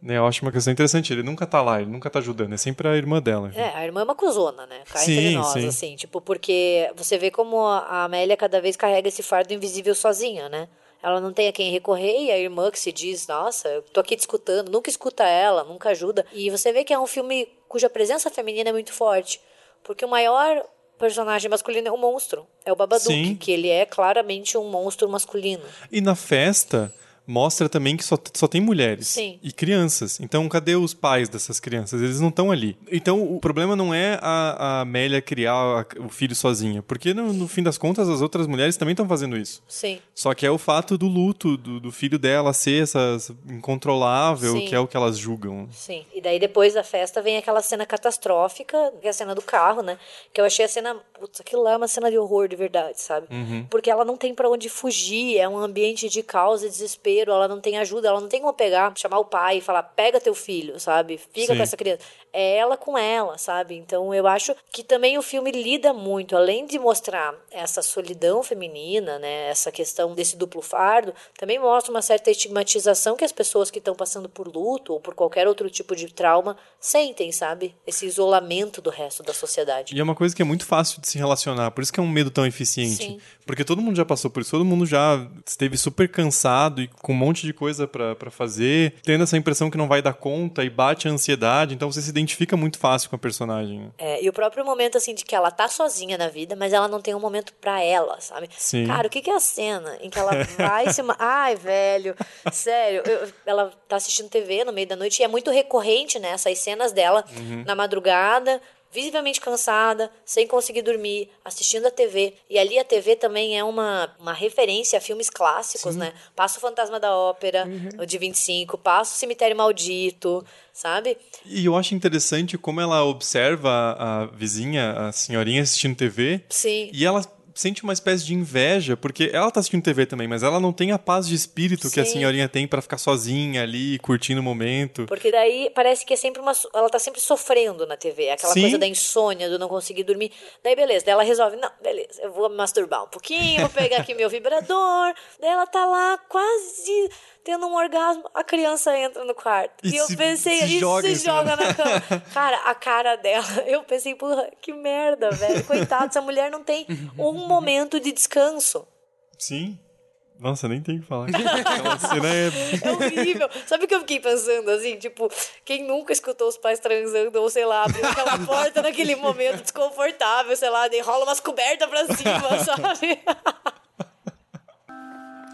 Né, eu acho uma questão interessante. Ele nunca tá lá, ele nunca tá ajudando. É sempre a irmã dela. É, a irmã é uma cuzona, né? Cá Sim, entre nós, sim. assim. Tipo, porque você vê como a Amélia cada vez carrega esse fardo invisível sozinha, né? Ela não tem a quem recorrer e a irmã que se diz, nossa, eu tô aqui te escutando, nunca escuta ela, nunca ajuda. E você vê que é um filme cuja presença feminina é muito forte. Porque o maior personagem masculino é o monstro. É o Babadook, Sim. que ele é claramente um monstro masculino. E na festa mostra também que só, só tem mulheres Sim. e crianças. Então, cadê os pais dessas crianças? Eles não estão ali. Então, o problema não é a, a Amélia criar a- o filho sozinha, porque no, no fim das contas as outras mulheres também estão fazendo isso. Sim. Só que é o fato do luto do, do filho dela ser essa incontrolável, Sim. que é o que elas julgam. Sim. E daí depois da festa vem aquela cena catastrófica, que é a cena do carro, né? Que eu achei a cena. Putz, aquilo lá é uma cena de horror de verdade, sabe? Porque ela não tem pra onde fugir, é um ambiente de caos e desespero, ela não tem ajuda, ela não tem como pegar, chamar o pai e falar, pega teu filho, sabe? Fica Sim. com essa criança. É ela com ela, sabe? Então eu acho que também o filme lida muito, além de mostrar essa solidão feminina, né? Essa questão desse duplo fardo, também mostra uma certa estigmatização que as pessoas que estão passando por luto ou por qualquer outro tipo de trauma sentem, sabe? Esse isolamento do resto da sociedade. E é uma coisa que é muito fácil de se relacionar, por isso que é um medo tão eficiente. Sim. Porque todo mundo já passou por isso, todo mundo já esteve super cansado e com um monte de coisa pra pra fazer, tendo essa impressão que não vai dar conta e bate a ansiedade, então você se identifica muito fácil com a personagem. né? É, e o próprio momento, assim, de que ela tá sozinha na vida, mas ela não tem um momento pra ela, sabe? Sim. Cara, o que, que é a cena em que ela vai se. Ai, velho, sério. eu- ela tá assistindo TV no meio da noite e é muito recorrente, né? Essas cenas dela Uhum. na madrugada. Visivelmente cansada, sem conseguir dormir, assistindo a TV. E ali a TV também é uma, uma referência a filmes clássicos, né? Passa o Fantasma da Ópera, Uhum. o de 25, passa o Cemitério Maldito, sabe? E eu acho interessante como ela observa a vizinha, a senhorinha assistindo TV, Sim. e ela sente uma espécie de inveja, porque ela tá assistindo TV também, mas ela não tem a paz de espírito que a Sim. senhorinha tem pra ficar sozinha ali, curtindo o momento. Porque daí parece que é sempre uma. Ela tá sempre sofrendo na TV. Aquela Sim. coisa da insônia, do não conseguir dormir. Daí, beleza. Daí ela resolve: não, beleza, eu vou me masturbar um pouquinho, vou pegar aqui meu vibrador. Daí ela tá lá quase tendo um orgasmo. A criança entra no quarto. E E, eu se- pensei: se e joga se joga na cama. Cara, a cara dela. Eu pensei: porra, que merda, velho. Coitado, essa mulher não tem um momento de descanso. Sim. Nossa, nem tem o que falar. Aquela cena é É horrível. Sabe o que eu fiquei pensando, assim? Tipo, quem nunca escutou os pais transando, ou sei lá, abriu aquela porta naquele momento desconfortável, sei lá, rola umas cobertas pra cima, sabe?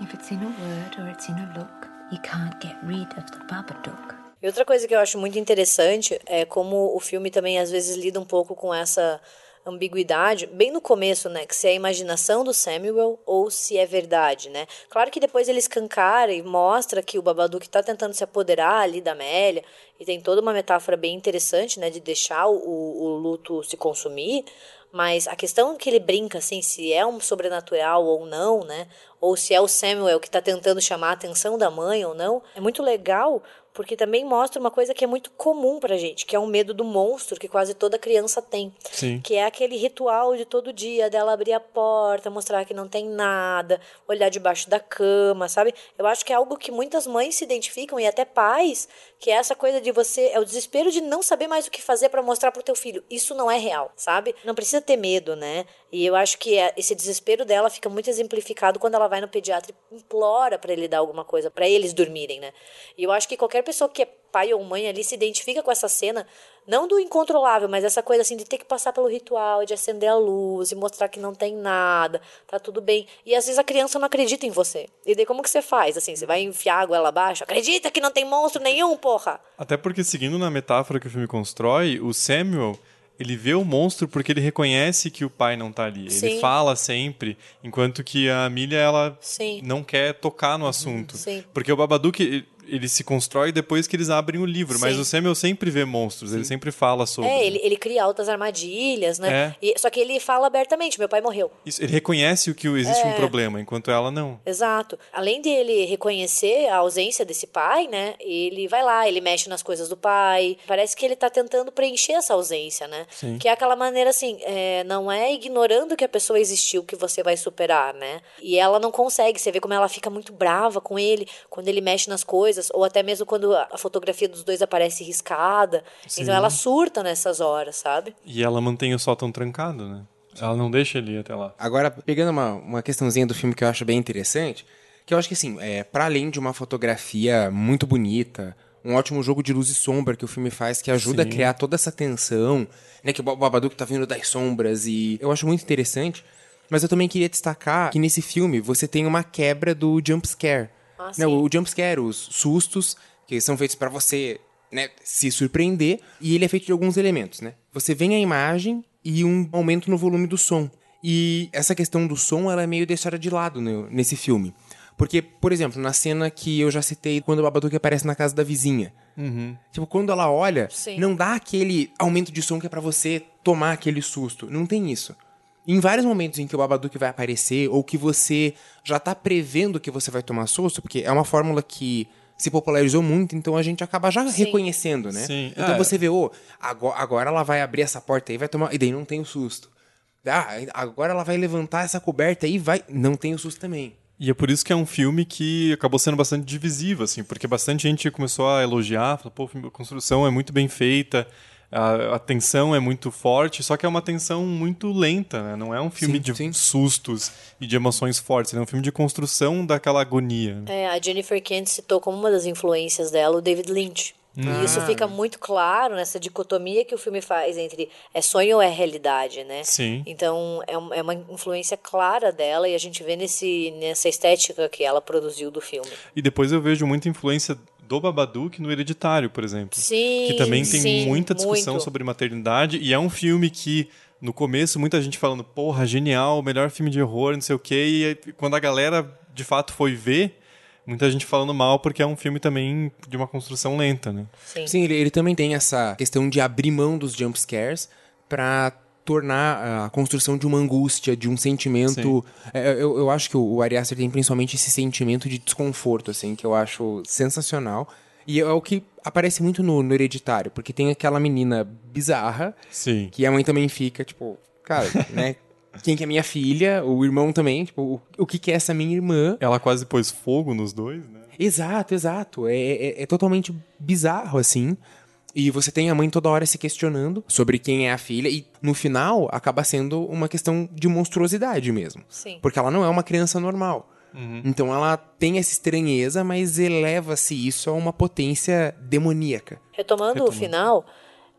If it's in a word or it's in a look, you can't get rid of the Babadook. E outra coisa que eu acho muito interessante é como o filme também às vezes lida um pouco com essa ambiguidade bem no começo, né? Que se é a imaginação do Samuel ou se é verdade, né? Claro que depois ele escancara e mostra que o Babadook tá tentando se apoderar ali da Amélia e tem toda uma metáfora bem interessante, né? De deixar o, o luto se consumir. Mas a questão que ele brinca, assim, se é um sobrenatural ou não, né? Ou se é o Samuel que está tentando chamar a atenção da mãe ou não, é muito legal porque também mostra uma coisa que é muito comum pra gente, que é o medo do monstro que quase toda criança tem. Sim. Que é aquele ritual de todo dia dela abrir a porta, mostrar que não tem nada, olhar debaixo da cama, sabe? Eu acho que é algo que muitas mães se identificam e até pais, que é essa coisa de você, é o desespero de não saber mais o que fazer para mostrar pro teu filho. Isso não é real, sabe? Não precisa ter medo, né? E eu acho que é- esse desespero dela fica muito exemplificado quando ela vai no pediatra e implora para ele dar alguma coisa, para eles dormirem, né? E eu acho que qualquer pessoa que é pai ou mãe ali se identifica com essa cena, não do incontrolável, mas essa coisa assim de ter que passar pelo ritual, de acender a luz e mostrar que não tem nada, tá tudo bem. E às vezes a criança não acredita em você. E daí como que você faz? Assim, você vai enfiar água ela abaixo? Acredita que não tem monstro nenhum, porra! Até porque, seguindo na metáfora que o filme constrói, o Samuel, ele vê o monstro porque ele reconhece que o pai não tá ali. Sim. Ele fala sempre, enquanto que a Amelia, ela Sim. não quer tocar no assunto. Sim. Porque o Babadook, ele- se constrói depois que eles abrem o livro, mas Sim. o Samuel sempre vê monstros, ele sempre fala sobre. É, ele, ele cria altas armadilhas, né? É. E- só que ele fala abertamente: meu pai morreu. Isso, ele reconhece o que existe É. um problema, enquanto ela não. Exato. Além de ele reconhecer a ausência desse pai, né? Ele vai lá, ele mexe nas coisas do pai. Parece que ele tá tentando preencher essa ausência, né? Sim. Que é aquela maneira assim, é, não é ignorando que a pessoa existiu que você vai superar, né? E ela não consegue. Você vê como ela fica muito brava com ele quando ele mexe nas coisas, ou até mesmo quando a fotografia dos dois aparece riscada. Sim. Então ela surta nessas horas, sabe? E ela mantém o sótão trancado, né? Ela não deixa ele ir até lá. Agora, pegando uma, uma questãozinha do filme que eu acho bem interessante, que eu acho que assim, é, para além de uma fotografia muito bonita, um ótimo jogo de luz e sombra que o filme faz, que ajuda Sim. a criar toda essa tensão, né? Que o Ba- Babadook tá vindo das sombras e eu acho muito interessante. Mas eu também queria destacar que nesse filme você tem uma quebra do jump scare. Ah, né, o jump scare, os sustos, que são feitos pra você né, se surpreender, e ele é feito de alguns elementos, né? Você vê a imagem e um aumento no volume do som. E essa questão do som, ela é meio deixada de lado no- nesse filme. Porque, por exemplo, na cena que eu já citei, quando o Babadook aparece na casa da vizinha. Tipo, quando ela olha, Sim. não dá aquele aumento de som que é pra você tomar aquele susto. Não tem isso. Em vários momentos em que o Babadook vai aparecer, ou que você já tá prevendo que você vai tomar susto, porque é uma fórmula que se popularizou muito, então a gente acaba já Sim. reconhecendo, né? Sim. Então Ah, você vê, ô, agora, agora ela vai abrir essa porta aí, vai tomar. E daí não tem o susto. Ah, agora ela vai levantar essa coberta aí, vai. Não tem o susto também. E é por isso que é um filme que acabou sendo bastante divisivo, assim, porque bastante gente começou a elogiar, falou, pô, a construção é muito bem feita, a, a tensão é muito forte, só que é uma tensão muito lenta, né? Não é um filme Sim, de sim. sustos e de emoções fortes, é um filme de construção daquela agonia. É, a Jennifer Kent citou como uma das influências dela o David Lynch. E isso fica muito claro nessa dicotomia que o filme faz entre é sonho ou é realidade, né? Sim. Então é, é uma influência clara dela e a gente vê nesse, nessa estética que ela produziu do filme. E depois eu vejo muita influência do Babadook no Hereditário, por exemplo. Sim, que também tem sim, muita discussão muito. sobre maternidade e é um filme que no começo muita gente falando, porra, genial, melhor filme de horror, não sei o quê, e quando a galera de fato foi ver, muita gente falando mal porque é um filme também de uma construção lenta, né? Sim. Sim, ele, ele também tem essa questão de abrir mão dos jump scares pra tornar a construção de uma angústia, de um sentimento. É, eu, eu acho que o, o Ari Aster tem principalmente esse sentimento de desconforto, assim, que eu acho sensacional. E é o que aparece muito no, no Hereditário, porque tem aquela menina bizarra, Sim. que a mãe também fica, tipo, cara, né? Quem que é minha filha? O irmão também, tipo, o, o que que é essa minha irmã? Ela quase pôs fogo nos dois, né? Exato, exato. É, é, é totalmente bizarro, assim. E você tem a mãe toda hora se questionando sobre quem é a filha. E no final acaba sendo uma questão de monstruosidade mesmo. Sim. Porque ela não é uma criança normal. Então ela tem essa estranheza, mas eleva-se isso a uma potência demoníaca. Retomando o final,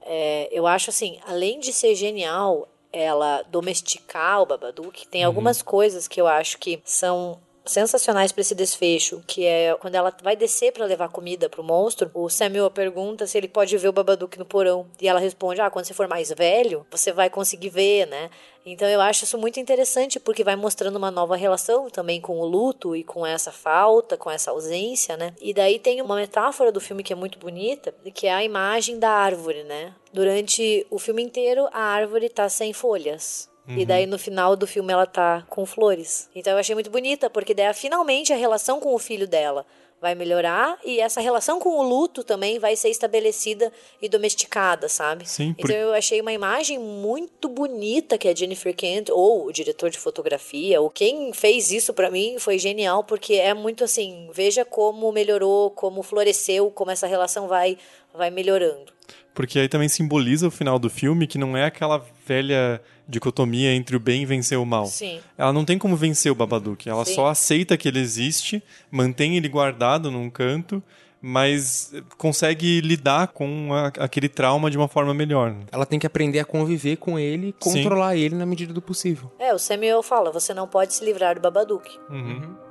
é, eu acho assim, além de ser genial ela domesticar o Babadook, tem algumas coisas que eu acho que são sensacionais para esse desfecho, que é quando ela vai descer para levar comida pro monstro, o Samuel pergunta se ele pode ver o Babadook no porão. E ela responde: "Ah, quando você for mais velho, você vai conseguir ver, né?" Então eu acho isso muito interessante porque vai mostrando uma nova relação também com o luto e com essa falta, com essa ausência, né? E daí tem uma metáfora do filme que é muito bonita, que é a imagem da árvore, né? Durante o filme inteiro a árvore tá sem folhas. E daí no final do filme ela tá com flores. Então eu achei muito bonita, porque daí finalmente a relação com o filho dela vai melhorar e essa relação com o luto também vai ser estabelecida e domesticada, sabe? Sim, por- Então eu achei uma imagem muito bonita que a Jennifer Kent ou o diretor de fotografia, ou quem fez isso pra mim foi genial porque é muito assim, veja como melhorou, como floresceu, como essa relação vai vai melhorando. Porque aí também simboliza o final do filme, que não é aquela velha dicotomia entre o bem e vencer o mal. Sim. Ela não tem como vencer o Babadook. Ela Sim. só aceita que ele existe, mantém ele guardado num canto, mas consegue lidar com a- aquele trauma de uma forma melhor. Ela tem que aprender a conviver com ele e Sim. controlar ele na medida do possível. É, o Samuel fala, você não pode se livrar do Babadook. Uhum. Este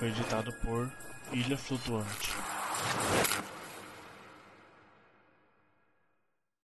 foi editado por Ilha Flutuante.